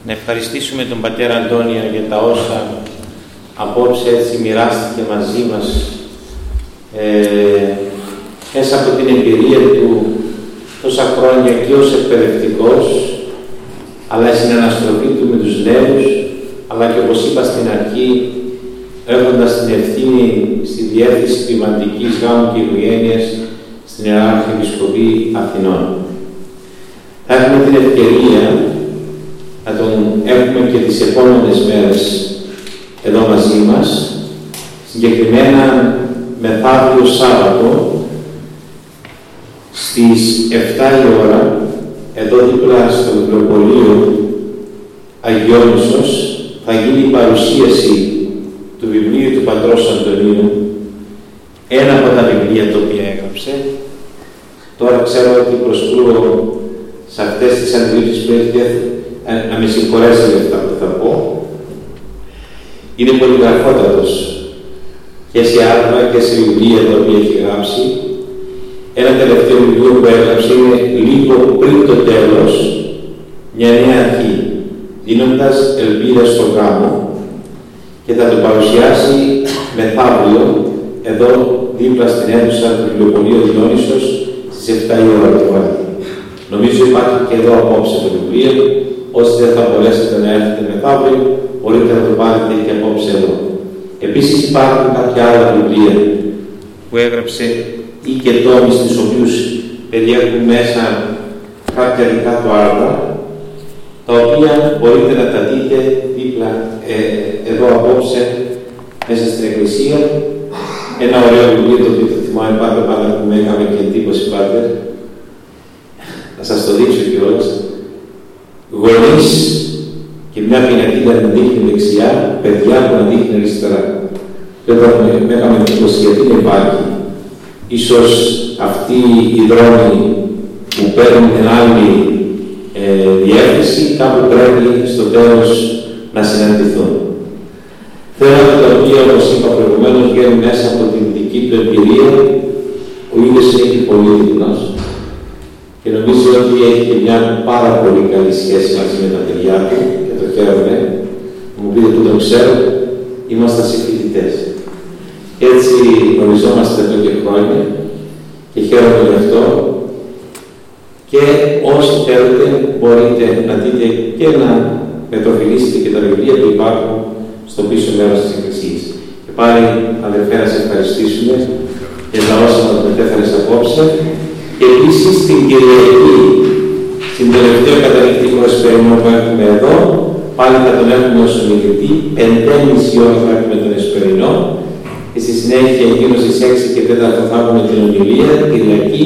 Να ευχαριστήσουμε τον Πατέρα Αντώνια για τα όσα απόψε έτσι μοιράστηκε μαζί μας ε, μέσα από την εμπειρία του τόσα χρόνια και ως εκπαιδευτικός αλλά στην αναστροφή του με τους νέους αλλά και όπως είπα στην αρχή έχοντας την ευθύνη στη διεύθυνση ποιηματικής γάμου και οικογένειας στην Ιεράρχη Επισκοπή Αθηνών. Θα έχουμε την ευκαιρία να τον έχουμε και τις επόμενες μέρες εδώ μαζί μας, συγκεκριμένα μεθαύριο Σάββατο στις 7 η ώρα, εδώ δίπλα στο βιβλιοπωλείο Αγιόνισος, θα γίνει η παρουσίαση του βιβλίου του Πατρός Αντωνίου, ένα από τα βιβλία τα οποία έγραψε. Τώρα ξέρω ότι προσκρούω σε αυτές τις αντιλήψεις που έχετε να με συγχωρέσετε αυτά που θα πω. Είναι πολύ γραφότατος και σε άρθρα και σε βιβλία τα οποία έχει γράψει. Ένα τελευταίο βιβλίο που έγραψε είναι λίγο πριν το τέλος, μια νέα αρχή, δίνοντας ελπίδα στον γάμο και θα το παρουσιάσει μεθαύριο εδώ δίπλα στην αίθουσα του βιβλιοπολίου Διόνυσος στις 7 η ώρα το βράδυ. Νομίζω υπάρχει και εδώ απόψε το βιβλίο, όσοι δεν θα μπορέσετε να έρθετε μεθαύριο, μπορείτε να το πάρετε και απόψε εδώ. Επίσης υπάρχουν κάποια άλλα βιβλία που έγραψε ή και τόμοι στις οποίους περιέχουν μέσα κάποια δικά του άρθρα, τα οποία μπορείτε να τα δείτε δίπλα ε, εδώ απόψε μέσα στην Εκκλησία. Ένα ωραίο βιβλίο το οποίο το θυμάμαι πάντα πάντα που με έκαμε και εντύπωση πάντα. Να σας το δείξω κιόλας. Γονείς και μια πινακίδα να δείχνει δεξιά, παιδιά που να δείχνει αριστερά. Και όταν με έκαμε εντύπωση γιατί δεν υπάρχει. Ίσως αυτοί οι δρόμοι που παίρνουν την άλλη ε, διεύθυνση κάπου πρέπει στο τέλος να συναντηθούν. Θέματα τα οποία, όπως είπα προηγουμένως, βγαίνουν μέσα από την δική του εμπειρία, ο ίδιος είναι και πολύ δεινός και νομίζω ότι έχει και μια πάρα πολύ καλή σχέση μαζί με τα παιδιά του και το χαίρομαι. Μου πείτε που τον ξέρω, είμαστε συμφιλητές. Έτσι γνωριζόμαστε εδώ και χρόνια και χαίρομαι γι' αυτό και όσοι θέλετε μπορείτε να δείτε και να μετροφιλήσετε και τα βιβλία που υπάρχουν στο πίσω μέρος της Εκκλησίας. Και πάλι, αδερφέ, να σε ευχαριστήσουμε για τα όσα μας μετέφερες απόψε Και επίσης την Κυριακή, στην τελευταίο καταληκτικό εσπερινό που έχουμε εδώ, πάλι θα τον έχουμε ως ομιλητή, 5,5 ώρα θα έχουμε τον εσπερινό και στη συνέχεια εκείνο στις 6 και 4 θα έχουμε την ομιλία, Κυριακή,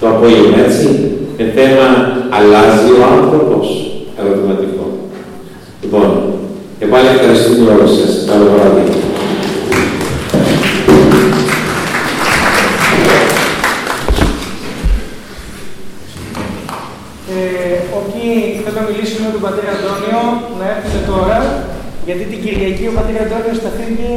το απόγευμα έτσι, με θέμα «Αλλάζει ο άνθρωπος» ερωτηματικό. Λοιπόν, και πάλι ευχαριστούμε όλους σας. Καλό βράδυ. Να μιλήσουμε με τον πατέρα Αντώνιο, να έρθετε τώρα, γιατί την Κυριακή ο πατέρα Αντώνιος θα φύγει